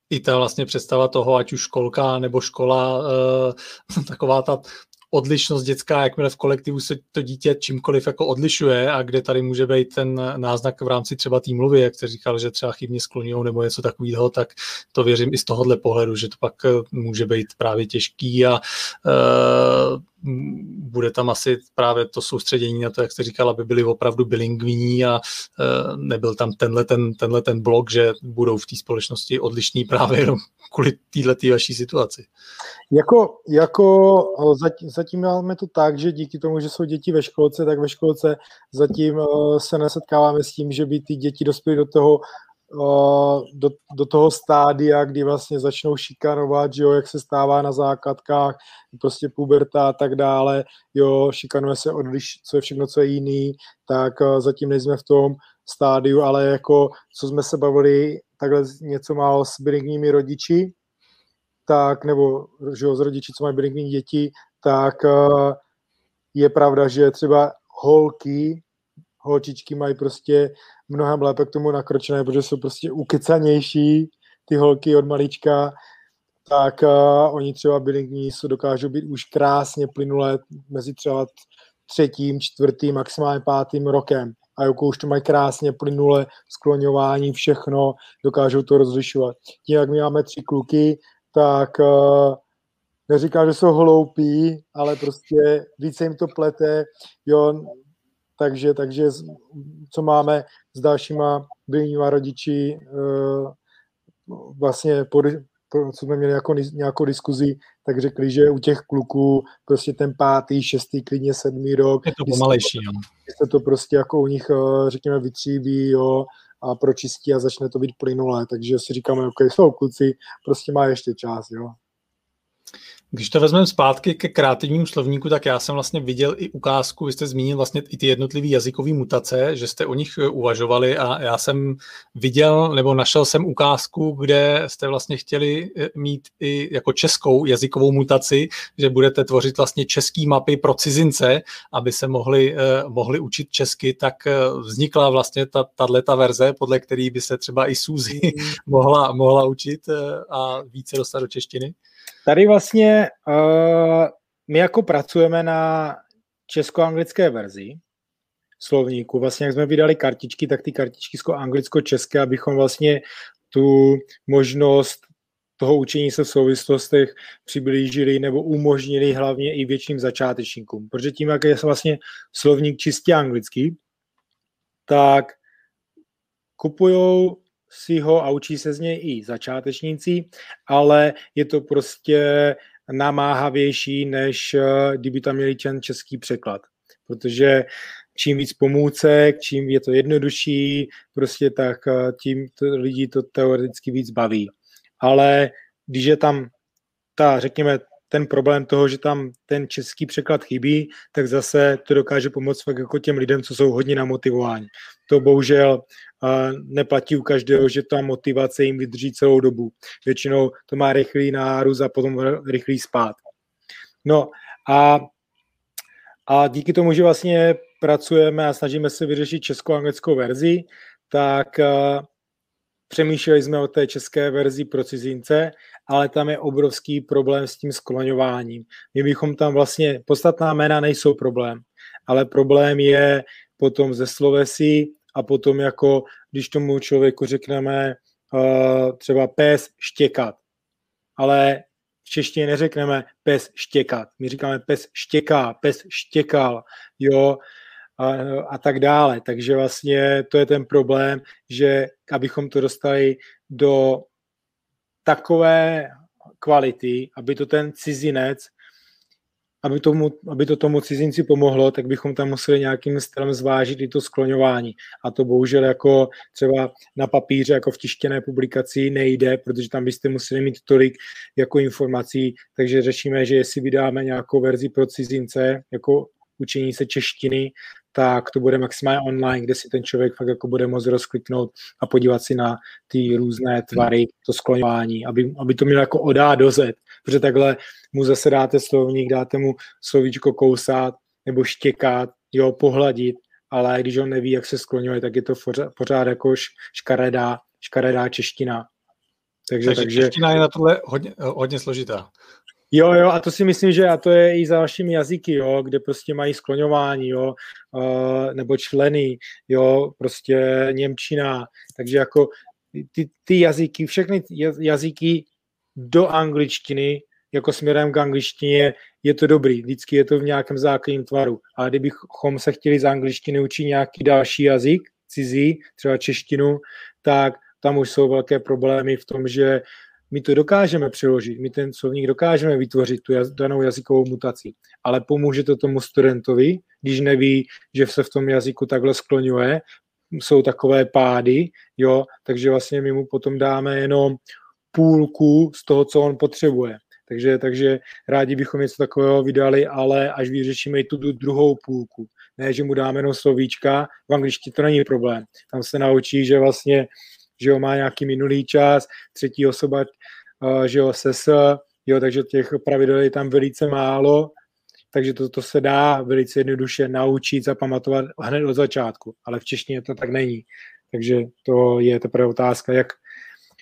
i ta vlastně představa toho, ať už školka nebo škola, (laughs) taková ta odlišnost dětská, jakmile v kolektivu se to dítě čímkoliv jako odlišuje a kde tady může být ten náznak v rámci třeba té mluvy, jak jste říkal, že třeba chybně skloňují nebo něco takového, tak to věřím i z tohohle pohledu, že to pak může být právě těžký a bude tam asi právě to soustředění na to, jak jste říkal, aby byli opravdu bilingvní a uh, nebyl tam tenhle ten, tenhle ten blok, že budou v té společnosti odlišní právě jenom kvůli této vaší situaci. Jako, jako zatím, zatím máme to tak, že díky tomu, že jsou děti ve školce, tak ve školce zatím se nesetkáváme s tím, že by ty děti dospěly do toho, do, do toho stádia, kdy vlastně začnou šikanovat, že jo, jak se stává na základkách, prostě puberta a tak dále, jo, šikanuje se odliš, co je všechno, co je jiný, tak zatím nejsme v tom stádiu, ale jako, co jsme se bavili takhle něco málo s bilingvními rodiči, tak, nebo že jo, z rodiči, co mají bilingvní děti, tak je pravda, že třeba holky, holčičky mají prostě mnohem lépe k tomu nakročené, protože jsou prostě ukecanější ty holky od malička tak uh, oni třeba bilingní dokážou být už krásně plynulé mezi třeba třetím, čtvrtým, maximálně pátým rokem. A jako už to mají krásně plynule, skloňování, všechno, dokážou to rozlišovat. Tím, jak my máme tři kluky, tak uh, neříkám, že jsou hloupí, ale prostě více jim to plete, jo, takže, takže co máme s dalšíma bylýma rodiči, uh, vlastně pod, co jsme měli jako, nějakou diskuzi, tak řekli, že u těch kluků prostě ten pátý, šestý, klidně sedmý rok. Je to pomalejší, jo. Se to prostě jako u nich, eh, řekněme, vytříbí, jo, a pročistí a začne to být plynulé. Takže si říkáme, ok, jsou kluci, prostě má ještě čas, jo. Když to vezmeme zpátky ke kreativnímu slovníku, tak já jsem vlastně viděl i ukázku, vy jste zmínil vlastně i ty jednotlivé jazykové mutace, že jste o nich eh, uvažovali a já jsem viděl nebo našel jsem ukázku, kde jste vlastně chtěli eh, mít i jako českou jazykovou mutaci, že budete tvořit vlastně český mapy pro cizince, aby se mohli, eh, mohli učit česky, tak vznikla vlastně ta, tato verze, podle který by se třeba i Suzy mm. (laughs) mohla, mohla učit a více dostat do češtiny. Tady vlastně uh, my jako pracujeme na česko-anglické verzi slovníku. Vlastně jak jsme vydali kartičky, tak ty kartičky anglicko-české, abychom vlastně tu možnost toho učení se v souvislostech přiblížili nebo umožnili hlavně i větším začátečníkům. Protože tím, jak je vlastně slovník čistě anglický, tak kupují si ho a učí se z něj i začátečníci, ale je to prostě namáhavější, než eh, kdyby tam měli ten český překlad. Protože čím víc pomůcek, čím je to jednodušší, prostě tak eh, tím to, lidi to teoreticky víc baví. Ale když je tam ta, řekněme, ten problém toho, že tam ten český překlad chybí, tak zase to dokáže pomoct fakt jako těm lidem, co jsou hodně namotivováni. To bohužel neplatí u každého, že ta motivace jim vydrží celou dobu. Většinou to má rychlý nárůst a potom rychlý spát. No a, a díky tomu, že vlastně pracujeme a snažíme se vyřešit česko-anglickou verzi, tak přemýšleli jsme o té české verzi pro cizince, ale tam je obrovský problém s tím skloňováním. My bychom tam vlastně, podstatná jména nejsou problém, ale problém je potom ze slovesí a potom jako, když tomu člověku řekneme uh, třeba pes štěkat, ale v češtině neřekneme pes štěkat, my říkáme pes štěká, pes štěkal, jo, a, a tak dále. Takže vlastně to je ten problém, že abychom to dostali do takové kvality, aby to ten cizinec aby, tomu, aby to tomu cizinci pomohlo, tak bychom tam museli nějakým stylem zvážit i to skloňování. A to bohužel jako třeba na papíře, jako v tištěné publikaci nejde, protože tam byste museli mít tolik jako informací, takže řešíme, že jestli vydáme nějakou verzi pro cizince, jako učení se češtiny, tak to bude maximálně online, kde si ten člověk fakt jako bude moct rozkliknout a podívat si na ty různé tvary, to skloňování, aby, aby to mělo jako od A do Z, protože takhle mu zase dáte slovník, dáte mu slovíčko kousat nebo štěkat, jo, pohladit, ale když on neví, jak se skloňuje, tak je to pořád, pořád jako škaredá, škaredá čeština. Takže, takže, takže čeština je na tohle hodně, hodně složitá. Jo, jo, a to si myslím, že a to je i za vašimi jazyky, jo, kde prostě mají skloňování, jo, uh, nebo členy, jo, prostě Němčina, takže jako ty, ty jazyky, všechny jazyky do angličtiny, jako směrem k angličtině, je to dobrý, vždycky je to v nějakém základním tvaru. A kdybychom se chtěli z angličtiny učit nějaký další jazyk, cizí, třeba češtinu, tak tam už jsou velké problémy v tom, že my to dokážeme přeložit, my ten slovník dokážeme vytvořit tu jaz, danou jazykovou mutaci, ale pomůže to tomu studentovi, když neví, že se v tom jazyku takhle skloňuje, jsou takové pády, jo, takže vlastně my mu potom dáme jenom půlku z toho, co on potřebuje. Takže, takže rádi bychom něco takového vydali, ale až vyřešíme i tu druhou půlku. Ne, že mu dáme jenom slovíčka, v angličtině to není problém. Tam se naučí, že vlastně že jo, má nějaký minulý čas, třetí osoba, uh, že jo, ses, jo, takže těch pravidel je tam velice málo, takže to, to se dá velice jednoduše naučit, zapamatovat hned od začátku, ale v češtině to tak není. Takže to je teprve otázka, jak,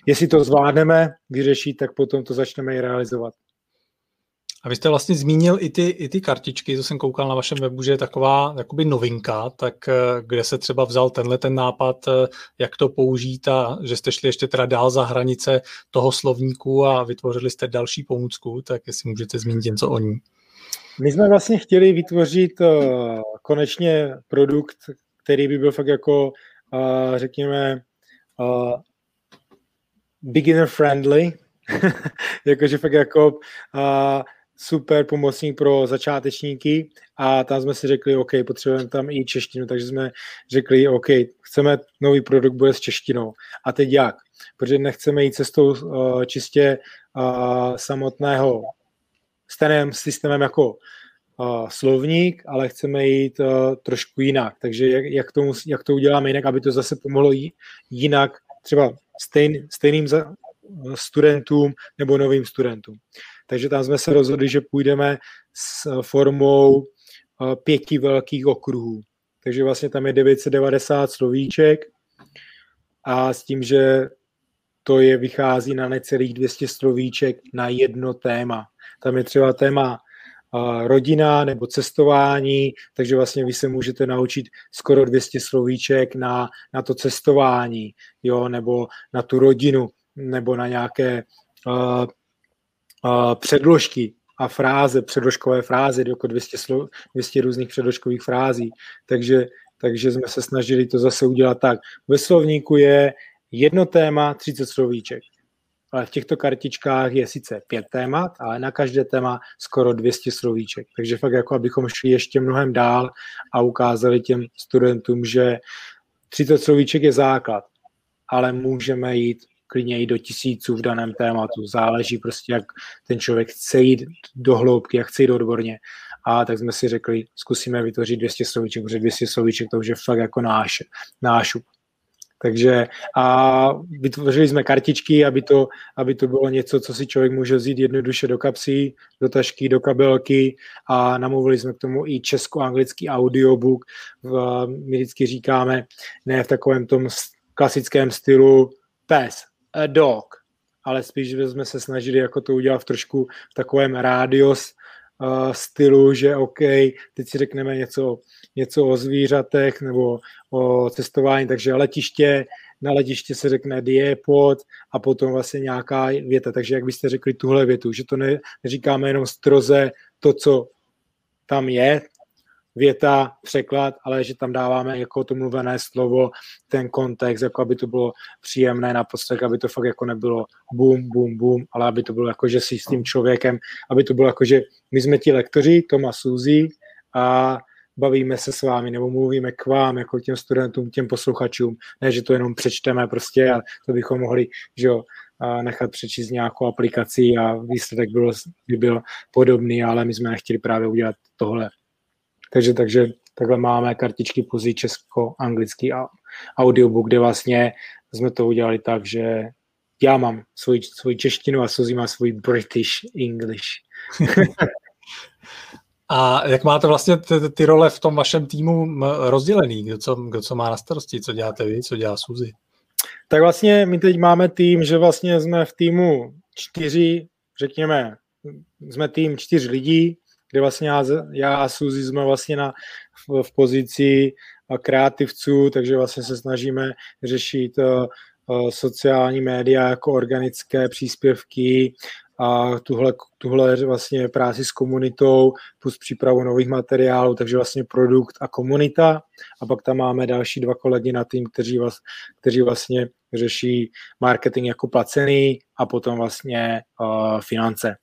jestli to zvládneme vyřešit, tak potom to začneme i realizovat. A vy jste vlastně zmínil i ty, i ty kartičky, to jsem koukal na vašem webu, že je taková jakoby novinka, tak eh, kde se třeba vzal tenhle ten nápad, eh, jak to použít a že jste šli ještě teda dál za hranice toho slovníku a vytvořili jste další pomůcku, tak jestli můžete zmínit něco o ní. My jsme vlastně chtěli vytvořit uh, konečně produkt, který by byl fakt jako, řekněme, beginner friendly, (laughs) jakože fakt jako uh, super pomocník pro začátečníky a tam jsme si řekli, OK, potřebujeme tam i češtinu, takže jsme řekli, OK, chceme nový produkt, bude s češtinou. A teď jak? Protože nechceme jít cestou uh, čistě uh, samotného stejným systémem jako uh, slovník, ale chceme jít uh, trošku jinak. Takže jak, jak, tomu, jak to uděláme jinak, aby to zase pomohlo jinak třeba stejn, stejným za, studentům nebo novým studentům. Takže tam jsme se rozhodli, že půjdeme s formou eh, pěti velkých okruhů. Takže vlastně tam je 990 slovíček a s tím, že to je vychází na necelých 200 slovíček na jedno téma. Tam je třeba téma eh, rodina nebo cestování, takže vlastně vy se můžete naučit skoro 200 slovíček na, na to cestování, jo, nebo na tu rodinu, nebo na nějaké uh, předložky a fráze, předložkové fráze, jako 200, slo, 200 různých předložkových frází. Takže, takže jsme se snažili to zase udělat tak. Ve slovníku je jedno téma, 30 slovíček. Ale v těchto kartičkách je sice pět témat, ale na každé téma skoro 200 slovíček. Takže fakt jako abychom šli ještě mnohem dál a ukázali těm studentům, že 30 slovíček je základ, ale můžeme jít klidně i do tisíců v daném tématu. Záleží prostě, jak ten člověk chce jít do hloubky, jak chce jít odborně. A tak jsme si řekli, zkusíme vytvořit 200 slovíček, protože 200 slovíček to už je fakt jako náš, nášup. Takže a vytvořili jsme kartičky, aby to, aby to bylo něco, co si člověk může vzít jednoduše do kapsy, do tašky, do kabelky a namluvili jsme k tomu i česko-anglický audiobook. My vždycky říkáme, ne v takovém tom klasickém stylu pes, dog, ale spíš jsme se snažili jako to udělat v trošku v takovém rádios uh, stylu, že OK, teď si řekneme něco, něco o zvířatech nebo o cestování, takže letiště, na letiště se řekne diepod a potom vlastně nějaká věta. Takže jak byste řekli tuhle větu, že to ne, neříkáme jenom stroze to, co tam je, věta, překlad, ale že tam dáváme jako to mluvené slovo, ten kontext, jako aby to bylo příjemné na poslech, aby to fakt jako nebylo bum, bum, bum, ale aby to bylo jako, že si s tím člověkem, aby to bylo jako, že my jsme ti lektoři, Toma Suzy a bavíme se s vámi nebo mluvíme k vám, jako těm studentům, těm posluchačům, ne, že to jenom přečteme prostě a to bychom mohli, že jo, nechat přečíst nějakou aplikaci a výsledek byl, by byl podobný, ale my jsme nechtěli právě udělat tohle. Takže, takže takhle máme kartičky pozí česko-anglický audiobook, kde vlastně jsme to udělali tak, že já mám svůj, svůj češtinu a Suzy má svůj British English. (laughs) a jak máte vlastně ty, ty role v tom vašem týmu rozdělený? Kdo co, kdo co má na starosti? Co děláte vy, co dělá Suzy? Tak vlastně my teď máme tým, že vlastně jsme v týmu čtyři, řekněme, jsme tým čtyř lidí, kde vlastně já, já a Suzy jsme vlastně na, v, v pozici kreativců, takže vlastně se snažíme řešit uh, uh, sociální média jako organické příspěvky a tuhle, tuhle vlastně práci s komunitou plus přípravu nových materiálů, takže vlastně produkt a komunita. A pak tam máme další dva kolegy na tým, kteří, vás, kteří vlastně řeší marketing jako placený a potom vlastně uh, finance.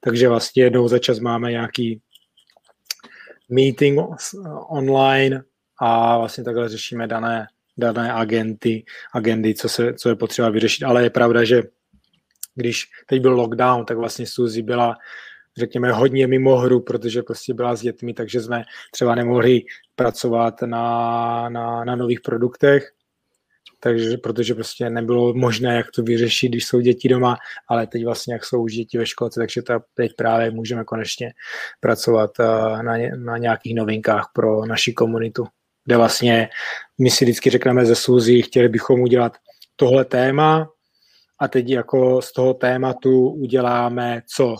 Takže vlastně jednou za čas máme nějaký meeting online a vlastně takhle řešíme dané, dané agenty, agendy, co, se, co je potřeba vyřešit. Ale je pravda, že když teď byl lockdown, tak vlastně Suzy byla řekněme, hodně mimo hru, protože prostě byla s dětmi, takže jsme třeba nemohli pracovat na, na, na nových produktech, takže, protože prostě nebylo možné, jak to vyřešit, když jsou děti doma, ale teď vlastně, jak jsou už děti ve školce, takže ta, teď právě můžeme konečně pracovat uh, na, na nějakých novinkách pro naši komunitu, kde vlastně my si vždycky řekneme ze Suzy, chtěli bychom udělat tohle téma a teď jako z toho tématu uděláme co?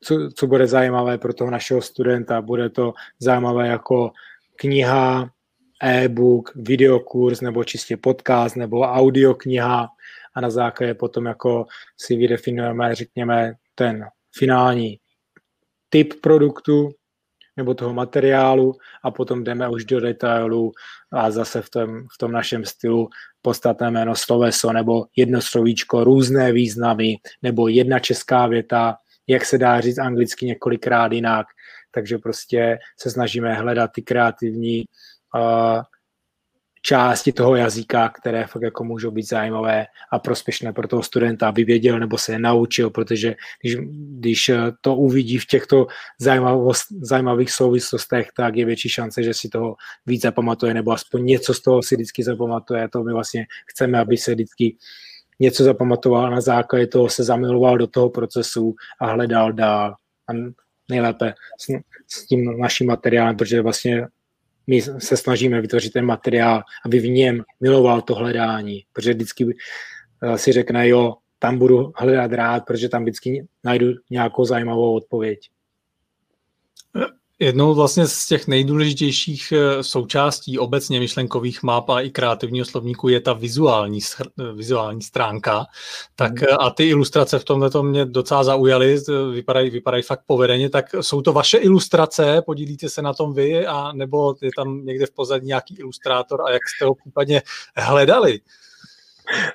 Co, co bude zajímavé pro toho našeho studenta? Bude to zajímavé jako kniha, e-book, videokurs nebo čistě podcast nebo audiokniha a na základě potom jako si vydefinujeme, řekněme, ten finální typ produktu nebo toho materiálu a potom jdeme už do detailů a zase v tom, v tom našem stylu podstatné jméno sloveso nebo jedno slovíčko, různé významy nebo jedna česká věta, jak se dá říct anglicky několikrát jinak. Takže prostě se snažíme hledat ty kreativní části toho jazyka, které fakt jako můžou být zajímavé a prospěšné pro toho studenta, aby věděl nebo se je naučil, protože když, když to uvidí v těchto zajímavých souvislostech, tak je větší šance, že si toho víc zapamatuje, nebo aspoň něco z toho si vždycky zapamatuje. To my vlastně chceme, aby se vždycky něco zapamatoval, na základě toho se zamiloval do toho procesu a hledal dál. A nejlépe s, s tím naším materiálem, protože vlastně my se snažíme vytvořit ten materiál, aby v něm miloval to hledání, protože vždycky eh, si řekne, jo, tam budu hledat rád, protože tam vždycky najdu nějakou zajímavou odpověď. Jednou vlastně z těch nejdůležitějších eh, součástí obecně myšlenkových map a i kreativního slovníku je ta vizuální, eh, vizuální stránka. Tak mhm. eh, a ty ilustrace v tomhle mě docela zaujaly, vypadají, vypadají fakt povedeně, tak jsou to vaše ilustrace, podílíte se na tom vy, a nebo je tam někde v pozadí nějaký ilustrátor a jak jste ho případně hledali?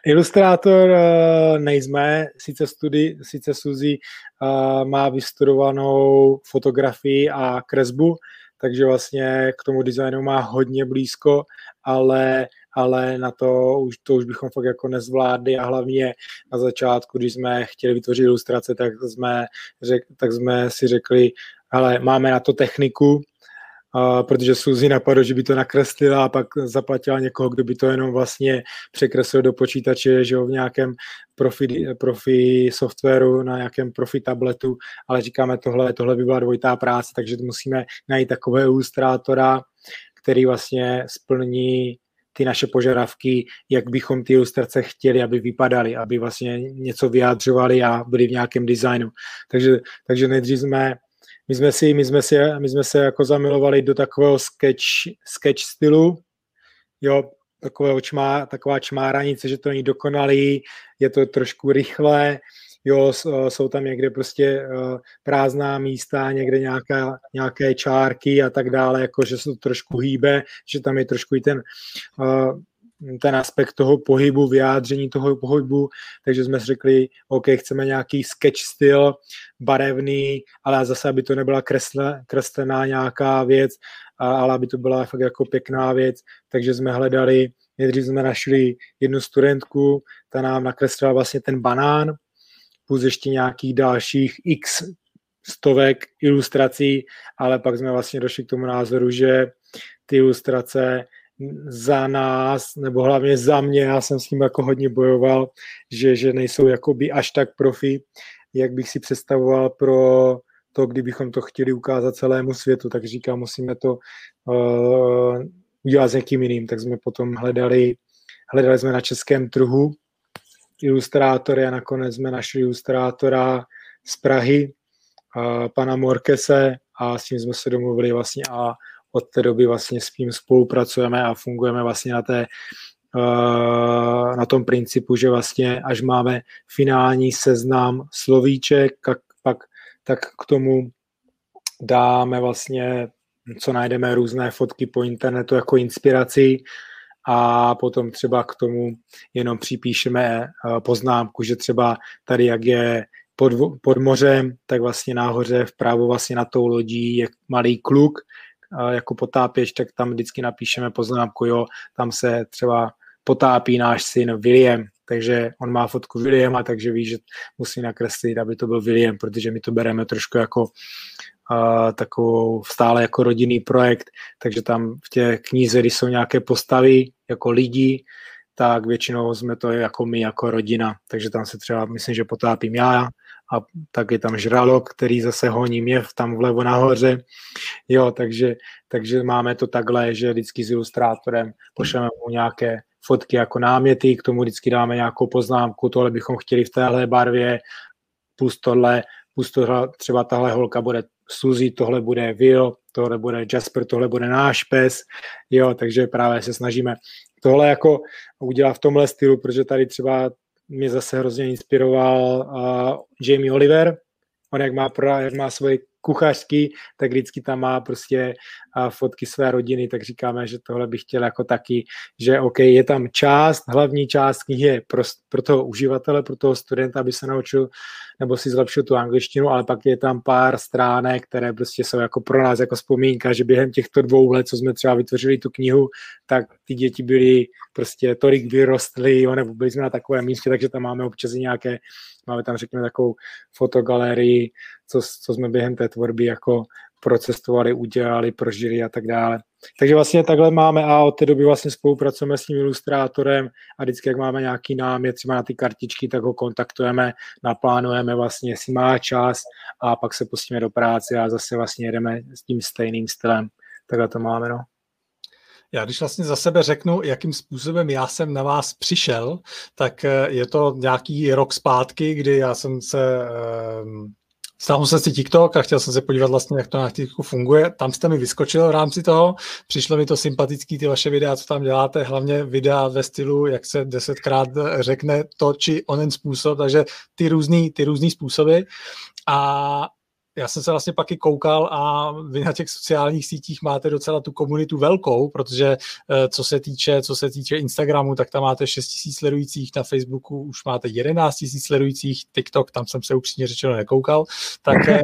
Ilustrátor uh, nejsme, sice, studi, sice Suzy uh, má vystudovanou fotografii a kresbu, takže vlastně k tomu designu má hodně blízko, ale, ale na to už, to už bychom fakt jako nezvládli a hlavně na začátku, když jsme chtěli vytvořit ilustrace, tak jsme, řek, tak jsme si řekli, ale máme na to techniku, a protože Suzy napadlo, že by to nakreslila a pak zaplatila někoho, kdo by to jenom vlastně překreslil do počítače, že jo, v nějakém profi, profi softwaru, na nějakém profi tabletu, ale říkáme tohle, tohle by byla dvojitá práce, takže musíme najít takového ilustrátora, který vlastně splní ty naše požadavky, jak bychom ty ilustrace chtěli, aby vypadaly, aby vlastně něco vyjádřovali a byli v nějakém designu. Takže, takže nejdřív jsme my jsme, si, my, jsme si, my jsme se jako zamilovali do takového sketch, sketch stylu, jo, takového čmá, taková čmáranice, že to není dokonalý, je to trošku rychlé, jo, jsou tam někde prostě eh, prázdná místa, někde nějaká, nějaké čárky a tak dále, jako že se to trošku hýbe, že tam je trošku i ten uh, ten aspekt toho pohybu, vyjádření toho pohybu, takže jsme řekli, OK, chceme nějaký sketch styl, barevný, ale zase, aby to nebyla kresle, kreslená nějaká věc, ale aby to byla fakt jako pěkná věc, takže jsme hledali, nejdřív jsme našli jednu studentku, ta nám nakreslila vlastně ten banán, plus ještě nějakých dalších x stovek ilustrací, ale pak jsme vlastně došli k tomu názoru, že ty ilustrace za nás, nebo hlavně za mě, já jsem s tím jako hodně bojoval, že, že nejsou jakoby až tak profi, jak bych si představoval pro to, kdybychom to chtěli ukázat celému světu, tak říkám, musíme to uh, udělat s někým jiným, tak jsme potom hledali, hledali jsme na českém trhu ilustrátory a nakonec jsme našli ilustrátora z Prahy, uh, pana Morkese a s tím jsme se domluvili vlastně a od té doby vlastně s tím spolupracujeme a fungujeme vlastně na té eh, na tom principu, že vlastně až máme finální seznam slovíček, tak, pak, tak k tomu dáme vlastně, co najdeme, různé fotky po internetu jako inspiraci a potom třeba k tomu jenom připíšeme eh, poznámku, že třeba tady, jak je pod, pod mořem, tak vlastně nahoře vpravo vlastně na tou lodí je malý kluk, jako potápěč, tak tam vždycky napíšeme poznámku, jo, tam se třeba potápí náš syn William, takže on má fotku Williama, takže ví, že musí nakreslit, aby to byl William, protože my to bereme trošku jako uh, takovou stále jako rodinný projekt, takže tam v těch knize, když jsou nějaké postavy jako lidi, tak většinou jsme to jako my, jako rodina, takže tam se třeba, myslím, že potápím já, a tak je tam žralok, který zase honí mě tam vlevo nahoře. Jo, takže, takže máme to takhle, že vždycky s ilustrátorem pošleme mu nějaké fotky jako náměty, k tomu vždycky dáme nějakou poznámku, tohle bychom chtěli v téhle barvě, plus tohle, plus tohle, třeba tahle holka bude Suzy, tohle bude Will, tohle bude Jasper, tohle bude náš pes, jo, takže právě se snažíme tohle jako udělat v tomhle stylu, protože tady třeba mě zase hrozně inspiroval uh, Jamie Oliver, on jak má, pro, jak má svoje kuchařský, tak vždycky tam má prostě fotky své rodiny, tak říkáme, že tohle bych chtěl jako taky, že OK, je tam část, hlavní část knihy je pro, pro toho uživatele, pro toho studenta, aby se naučil nebo si zlepšil tu angličtinu, ale pak je tam pár stránek, které prostě jsou jako pro nás jako vzpomínka, že během těchto dvou let, co jsme třeba vytvořili tu knihu, tak ty děti byly prostě tolik vyrostly, jo, nebo byli jsme na takovém místě, takže tam máme občas nějaké Máme tam, řekněme, takovou fotogalerii, co, co jsme během té tvorby jako procestovali, udělali, prožili a tak dále. Takže vlastně takhle máme a od té doby vlastně spolupracujeme s tím ilustrátorem a vždycky, jak máme nějaký námět třeba na ty kartičky, tak ho kontaktujeme, naplánujeme vlastně, jestli má čas a pak se pustíme do práce a zase vlastně jedeme s tím stejným stylem. Takhle to máme, no. Já když vlastně za sebe řeknu, jakým způsobem já jsem na vás přišel, tak eh, je to nějaký rok zpátky, kdy já jsem se ehm, Stáhl jsem si TikTok a chtěl jsem se podívat vlastně, jak to na TikToku funguje. Tam jste mi vyskočil v rámci toho. Přišlo mi to sympatický, ty vaše videa, co tam děláte, hlavně videa ve stylu, jak se desetkrát řekne to či onen způsob, takže ty různý, ty různý způsoby. A já jsem se vlastně pak i koukal a vy na těch sociálních sítích máte docela tu komunitu velkou, protože eh, co se týče, co se týče Instagramu, tak tam máte 6 000 sledujících, na Facebooku už máte 11 000 sledujících, TikTok, tam jsem se upřímně řečeno nekoukal, tak eh,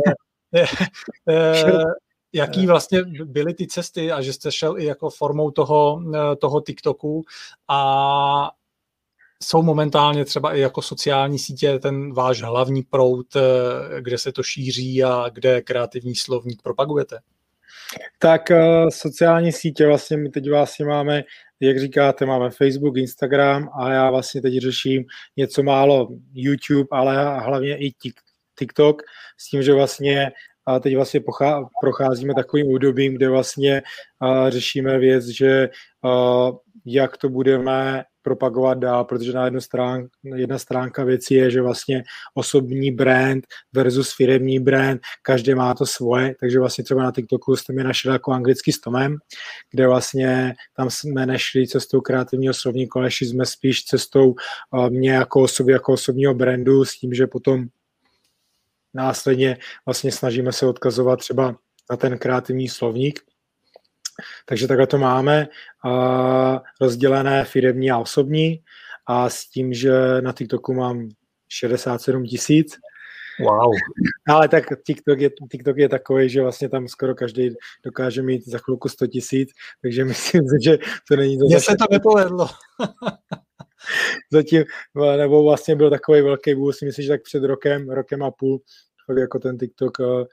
(laughs) eh, jaký vlastně byly ty cesty a že jste šel i jako formou toho, toho TikToku? A jsou momentálně třeba i jako sociální sítě ten váš hlavní prout, eh, kde se to šíří a kde kreativní slovník propagujete? Tak uh, sociální sítě vlastně my teď vlastně máme, jak říkáte, máme Facebook, Instagram a já vlastně teď řeším něco málo YouTube, ale hlavně i TikTok s tím, že vlastně a teď vlastně pochá, procházíme takovým údobím, kde vlastně uh, řešíme věc, že uh, jak to budeme propagovat dál, protože na jednu strán, jedna stránka věci je, že vlastně osobní brand versus firemní brand, každý má to svoje, takže vlastně třeba na TikToku jste mi našli jako anglicky s Tomem, kde vlastně tam jsme nešli cestou kreativního slovníku, ale jsme spíš cestou uh, mě jako osoby, jako osobního brandu s tím, že potom následně vlastně snažíme se odkazovat třeba na ten kreativní slovník, takže takhle to máme rozdělené firemní a osobní a s tím, že na TikToku mám 67 tisíc. Wow. Ale tak TikTok je, TikTok je takový, že vlastně tam skoro každý dokáže mít za chvilku 100 tisíc, takže (laughs) myslím, že to není... Mně se to nepovedlo. (laughs) Zatím, nebo vlastně byl takový velký bůh, myslím, že tak před rokem, rokem a půl, jako ten TikTok uh,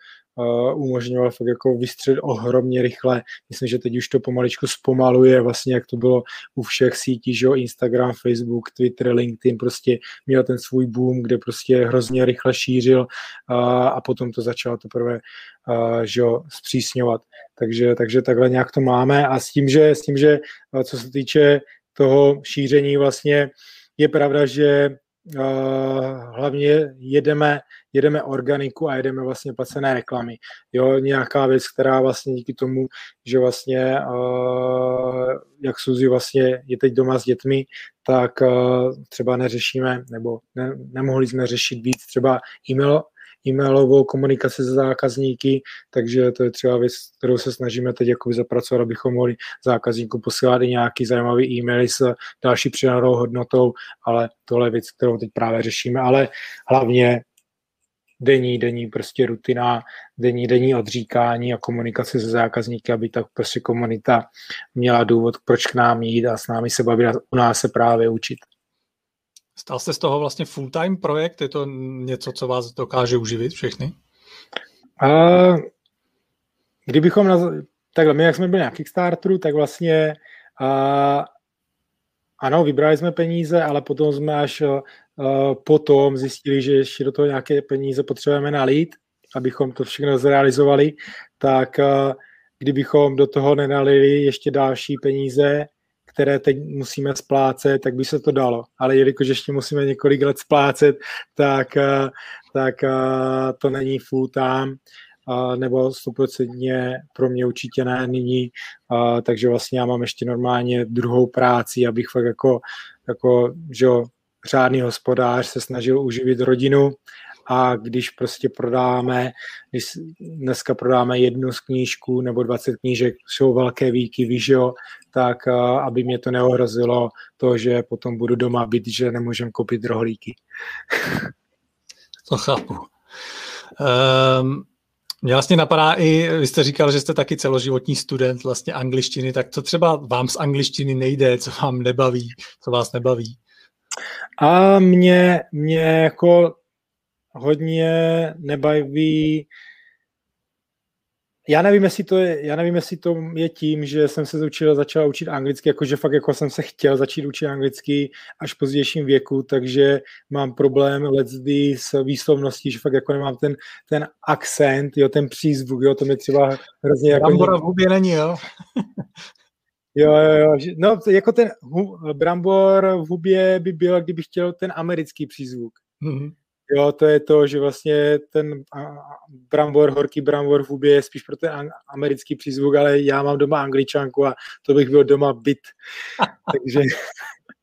umožňoval fakt jako vystřelit ohromně rychle. Myslím, že teď už to pomaličku zpomaluje, vlastně jak to bylo u všech sítí, že jo, Instagram, Facebook, Twitter, LinkedIn, prostě měl ten svůj boom, kde prostě hrozně rychle šířil uh, a potom to začalo teprve uh, že jo, zpřísňovat. Takže, takže takhle nějak to máme a s tím, že, s tím, že co se týče toho šíření vlastně je pravda, že hlavně jedeme, jedeme organiku a jedeme vlastně placené reklamy. Jo, nějaká věc, která vlastně díky tomu, že vlastně, uh, jak Suzy vlastně je teď doma s dětmi, tak uh, třeba neřešíme, nebo ne, nemohli jsme řešit víc třeba e-mail, e-mailovou komunikaci se zákazníky, takže to je třeba věc, kterou se snažíme teď jakoby zapracovat, abychom mohli zákazníkům posílat i nějaký zajímavý e-maily s další přidanou hodnotou, ale tohle je věc, kterou teď právě řešíme, ale hlavně denní, denní prostě rutina, denní, denní odříkání a komunikace se zákazníky, aby tak prostě komunita měla důvod, proč k nám jít a s námi se bavit a u nás se právě učit. Stal jste z toho vlastně full-time projekt? Je to něco, co vás dokáže uživit všechny? A, kdybychom, na, takhle, my jak jsme byli na Kickstarteru, tak vlastně a, ano, vybrali jsme peníze, ale potom jsme až a, potom zjistili, že ještě do toho nějaké peníze potřebujeme nalít, abychom to všechno zrealizovali, tak a, kdybychom do toho nenalili ještě další peníze, které teď musíme splácet, tak by se to dalo. Ale jelikož ještě musíme několik let splácet, tak, eh, tak eh, to není full time nebo stoprocentně pro mě určitě ne nyní, takže vlastně já mám ještě normálně druhou práci, abych fakt jako, jako že řádný hospodář se snažil uživit rodinu a když prostě prodáme, když dneska prodáme jednu z knížku nebo 20 knížek, jsou velké výky, víš jo, tak aby mě to neohrozilo to, že potom budu doma být, že nemůžem koupit rohlíky. (laughs) To chápu. Um, mě vlastně napadá i, vy jste říkal, že jste taky celoživotní student vlastně angličtiny, tak co třeba vám z angličtiny nejde, co vám nebaví, co vás nebaví? A mě, mě jako hodně nebaví já nevím, jestli to je, já nevím, jestli to je tím, že jsem se učil, začal učit anglicky, jakože fakt jako jsem se chtěl začít učit anglicky až v pozdějším věku, takže mám problém letzdy s výslovností, že fakt jako nemám ten, ten akcent, jo, ten přízvuk, jo, to mi třeba hrozně jako... Brambora v hubě není, jo? (laughs) Jo, jo, jo. No, jako ten hu, brambor v hubě by byl, kdyby chtěl ten americký přízvuk. Mm-hmm. Jo, to je to, že vlastně ten brambor, horký brambor v hubě je spíš pro ten americký přízvuk, ale já mám doma angličanku a to bych byl doma byt. (laughs) Takže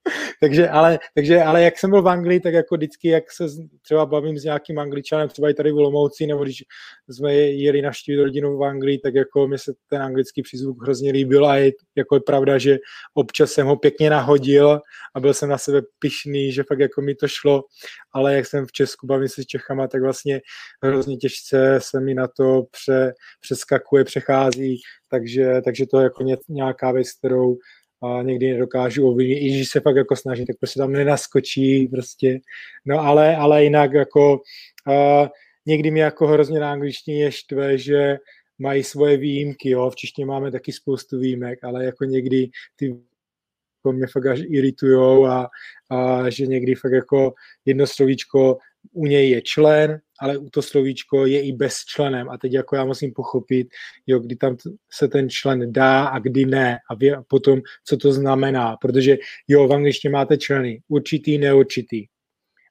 (laughs) takže, ale, takže, ale jak jsem byl v Anglii, tak jako vždycky, jak se třeba bavím s nějakým angličanem, třeba i tady v Lomouci, nebo když jsme jeli navštívit rodinu v Anglii, tak jako mi se ten anglický přízvuk hrozně líbil a je jako je pravda, že občas jsem ho pěkně nahodil a byl jsem na sebe pišný, že fakt jako mi to šlo, ale jak jsem v Česku bavím se s Čechama, tak vlastně hrozně těžce se mi na to pře, přeskakuje, přechází, takže, takže to je jako nějaká věc, kterou a někdy nedokážu ovlivnit, i když se fakt jako snaží, tak prostě tam nenaskočí prostě, no ale, ale jinak jako uh, někdy mi jako hrozně na angličtině štve, že mají svoje výjimky, jo, v češtině máme taky spoustu výjimek, ale jako někdy ty jako mě fakt až iritujou a, a že někdy fakt jako jedno slovíčko u něj je člen, ale u to slovíčko je i bez členem a teď jako já musím pochopit, jo, kdy tam se ten člen dá a kdy ne a potom, co to znamená, protože jo, v angličtině máte členy, určitý, neurčitý.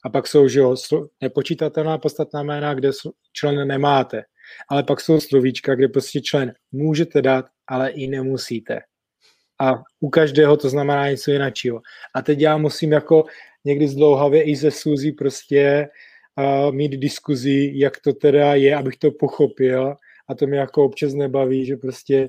A pak jsou, že jo, nepočítatelná podstatná jména, kde člen nemáte. Ale pak jsou slovíčka, kde prostě člen můžete dát, ale i nemusíte. A u každého to znamená něco jiného. A teď já musím jako někdy zdlouhavě i ze Suzy prostě uh, mít diskuzi, jak to teda je, abych to pochopil. A to mě jako občas nebaví, že prostě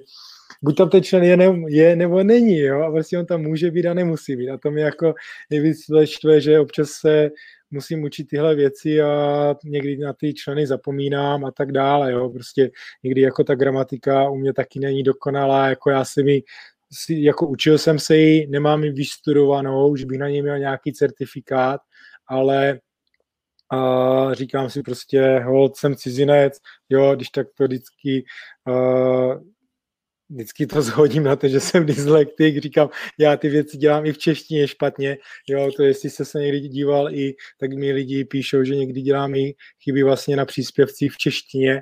buď tam ten člen je, ne, je nebo není, jo, a prostě on tam může být a nemusí být. A to mi jako nejvíc štve, že občas se musím učit tyhle věci a někdy na ty členy zapomínám a tak dále, jo, prostě někdy jako ta gramatika u mě taky není dokonalá, jako já si mi si, jako učil jsem se ji, nemám ji vystudovanou, že bych na něj měl nějaký certifikát, ale a říkám si prostě, hold, jsem cizinec, jo, když tak to vždycky uh, vždycky to zhodím na to, že jsem dyslektik, říkám, já ty věci dělám i v češtině špatně, jo, to jestli se se někdy díval i, tak mi lidi píšou, že někdy dělám i chyby vlastně na příspěvcích v češtině,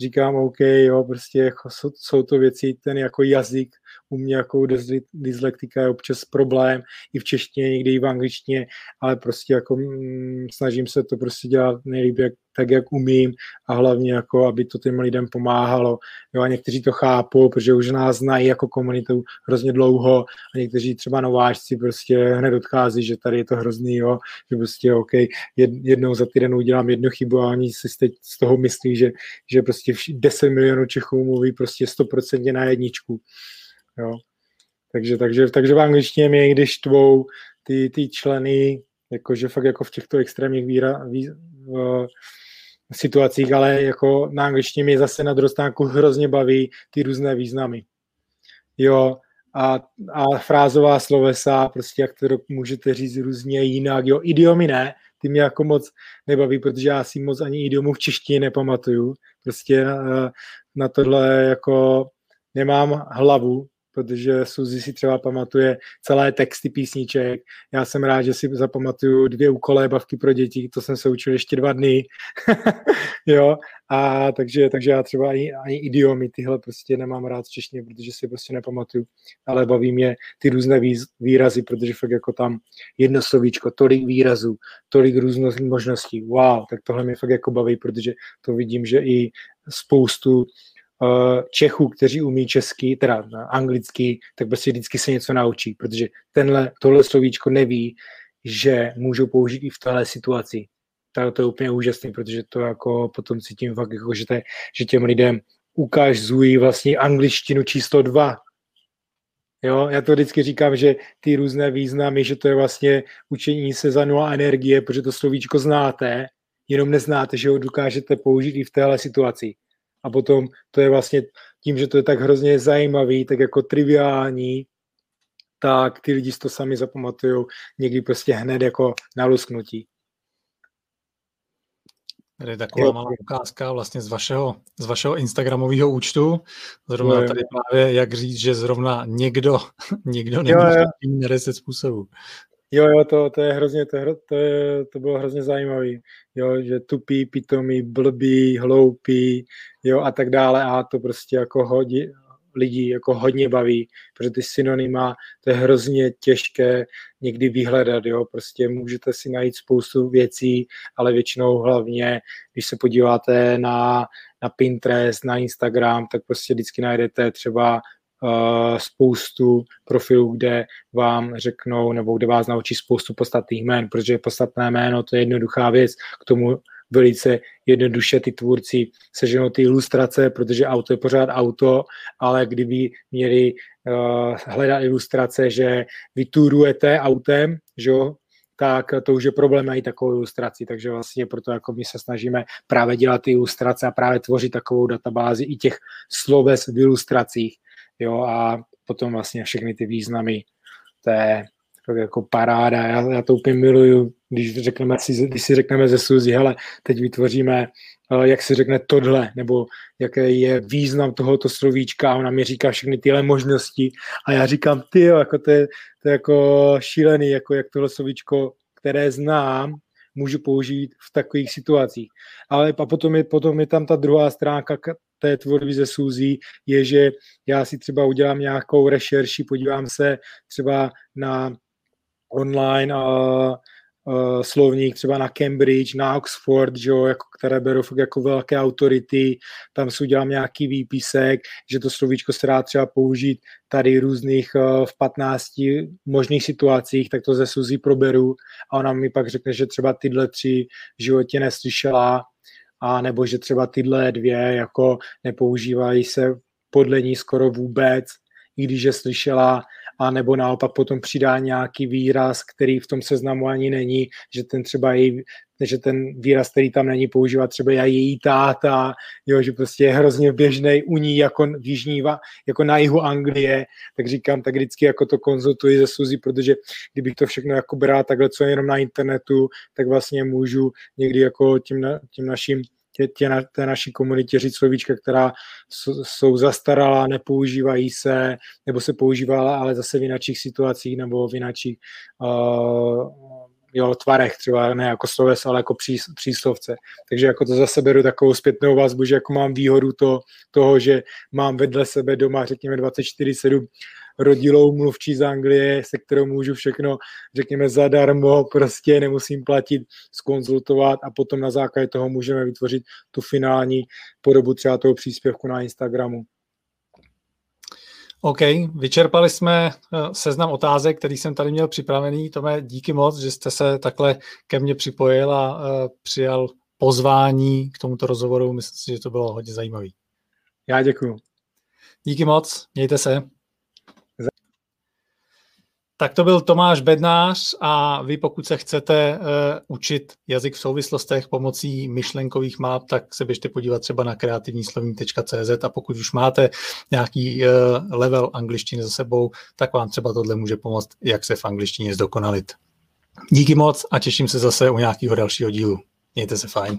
říkám, OK, jo, prostě jako jsou to věci, ten jako jazyk u mě jako dyslektika je občas problém, i v češtině, někdy i v angličtině, ale prostě jako mm, snažím se to prostě dělat nejlíp, jak, tak, jak umím a hlavně jako, aby to těm lidem pomáhalo. Jo, a někteří to chápou, protože už nás znají jako komunitu hrozně dlouho a někteří třeba nováčci prostě hned odchází, že tady je to hrozný, jo, že prostě OK, jed, jednou za týden udělám jednu chybu a oni si teď z toho myslí, že, že prostě 10 milionů Čechů mluví prostě 100% na jedničku. Jo. Takže, takže, takže v angličtině mě když tvou ty, ty členy, jakože fakt jako v těchto extrémních víra, vý, v, situacích, ale jako na angličtině mě zase na druhou hrozně baví ty různé významy. Jo, a, a frázová slovesa, prostě jak to můžete říct různě jinak, jo, idiomy ne, ty mě jako moc nebaví, protože já si moc ani idiomu v češtině nepamatuju, prostě na, na tohle jako nemám hlavu, protože Suzy si třeba pamatuje celé texty písniček. Já jsem rád, že si zapamatuju dvě úkolé bavky pro děti, to jsem se učil ještě dva dny. (laughs) jo, a takže, takže já třeba ani, ani idiomy tyhle prostě nemám rád v češtině, protože si prostě nepamatuju, ale baví mě ty různé výrazy, protože fakt jako tam jedno slovíčko, tolik výrazů, tolik různých možností, wow, tak tohle mě fakt jako baví, protože to vidím, že i spoustu Čechů, kteří umí česky, teda anglicky, tak prostě vždycky se něco naučí, protože tenhle, tohle slovíčko neví, že můžou použít i v téhle situaci. Tak to je úplně úžasné, protože to jako potom cítím fakt, jako, že, te, že těm lidem ukážují vlastně angličtinu číslo dva. Jo, já to vždycky říkám, že ty různé významy, že to je vlastně učení se za nula energie, protože to slovíčko znáte, jenom neznáte, že ho dokážete použít i v téhle situaci a potom to je vlastně tím, že to je tak hrozně zajímavý, tak jako triviální, tak ty lidi si to sami zapamatují někdy prostě hned jako na lusknutí. Tady je taková jo. malá ukázka vlastně z vašeho, z vašeho Instagramového účtu. Zrovna jo, jo. tady právě, jak říct, že zrovna někdo, (laughs) někdo nemůže 10 způsobů. Jo, jo, to, to je hrozně, to, je, to, je, to bylo hrozně zajímavý, jo, že tupý, pitomý, blbý, hloupý, jo, a tak dále a to prostě jako hodně, lidí jako hodně baví, protože ty synonyma, to je hrozně těžké někdy vyhledat, jo, prostě můžete si najít spoustu věcí, ale většinou hlavně, když se podíváte na, na Pinterest, na Instagram, tak prostě vždycky najdete třeba spoustu profilů, kde vám řeknou, nebo kde vás naučí spoustu podstatných jmén, protože podstatné jméno to je jednoduchá věc, k tomu velice jednoduše ty tvůrci seženou ty ilustrace, protože auto je pořád auto, ale kdyby měli uh, hledat ilustrace, že vy turujete autem, že jo, tak to už je problém najít takovou ilustraci, takže vlastně proto jako my se snažíme právě dělat ty ilustrace a právě tvořit takovou databázi i těch sloves v ilustracích, jo, a potom vlastně všechny ty významy, to je jako paráda, já, já to úplně miluju, když, řekneme když si řekneme ze Suzy, hele, teď vytvoříme, eh, jak se řekne tohle, nebo jaký je význam tohoto slovíčka. A ona mi říká všechny tyhle možnosti. A já říkám, ty jako to je, to je jako šílený, jako jak tohle slovíčko, které znám, můžu použít v takových situacích. Ale a potom je, potom je tam ta druhá stránka té tvorby ze Suzy, je, že já si třeba udělám nějakou rešerši, podívám se třeba na online uh, uh, slovník třeba na Cambridge, na Oxford, že jo, jako, které berou fakt jako velké autority, tam si udělám nějaký výpisek, že to slovíčko se dá třeba použít tady různých uh, v 15 možných situacích, tak to ze Suzy proberu a ona mi pak řekne, že třeba tyhle tři v životě neslyšela, a nebo že třeba tyhle dvě jako nepoužívají se podle ní skoro vůbec, i když je slyšela a nebo naopak potom přidá nějaký výraz, který v tom seznamu ani není, že ten třeba její, že ten výraz, který tam není, používá třeba její táta, jo, že prostě je hrozně běžný u ní jako v jižní, jako na jihu Anglie, tak říkám, tak vždycky jako to konzultuji ze Suzy, protože kdybych to všechno jako bral takhle, co je jenom na internetu, tak vlastně můžu někdy jako tím, na, tím naším tě, tě na, té naší komunitě říct slovíčka, která jsou zastaralá, nepoužívají se, nebo se používala, ale zase v jiných situacích nebo v jiných uh, jo, tvarech, třeba ne jako sloves, ale jako pří, příslovce. Takže jako to zase beru takovou zpětnou vazbu, že jako mám výhodu to, toho, že mám vedle sebe doma, řekněme 24-7 rodilou mluvčí z Anglie, se kterou můžu všechno, řekněme, zadarmo, prostě nemusím platit, skonzultovat a potom na základě toho můžeme vytvořit tu finální podobu třeba toho příspěvku na Instagramu. OK, vyčerpali jsme eh, seznam otázek, který jsem tady měl připravený. Tome, díky moc, že jste se takhle ke mně připojil a uh, přijal pozvání k tomuto rozhovoru. Myslím si, že to bylo hodně zajímavé. Já děkuji. Díky moc, mějte se. Tak to byl Tomáš Bednář a vy pokud se chcete uh, učit jazyk v souvislostech pomocí myšlenkových map, tak se běžte podívat třeba na kreativníslovní.cz a pokud už máte nějaký uh, level angličtiny za sebou, tak vám třeba tohle může pomoct, jak se v angličtině zdokonalit. Díky moc a těším se zase u nějakého dalšího dílu. Mějte se fajn.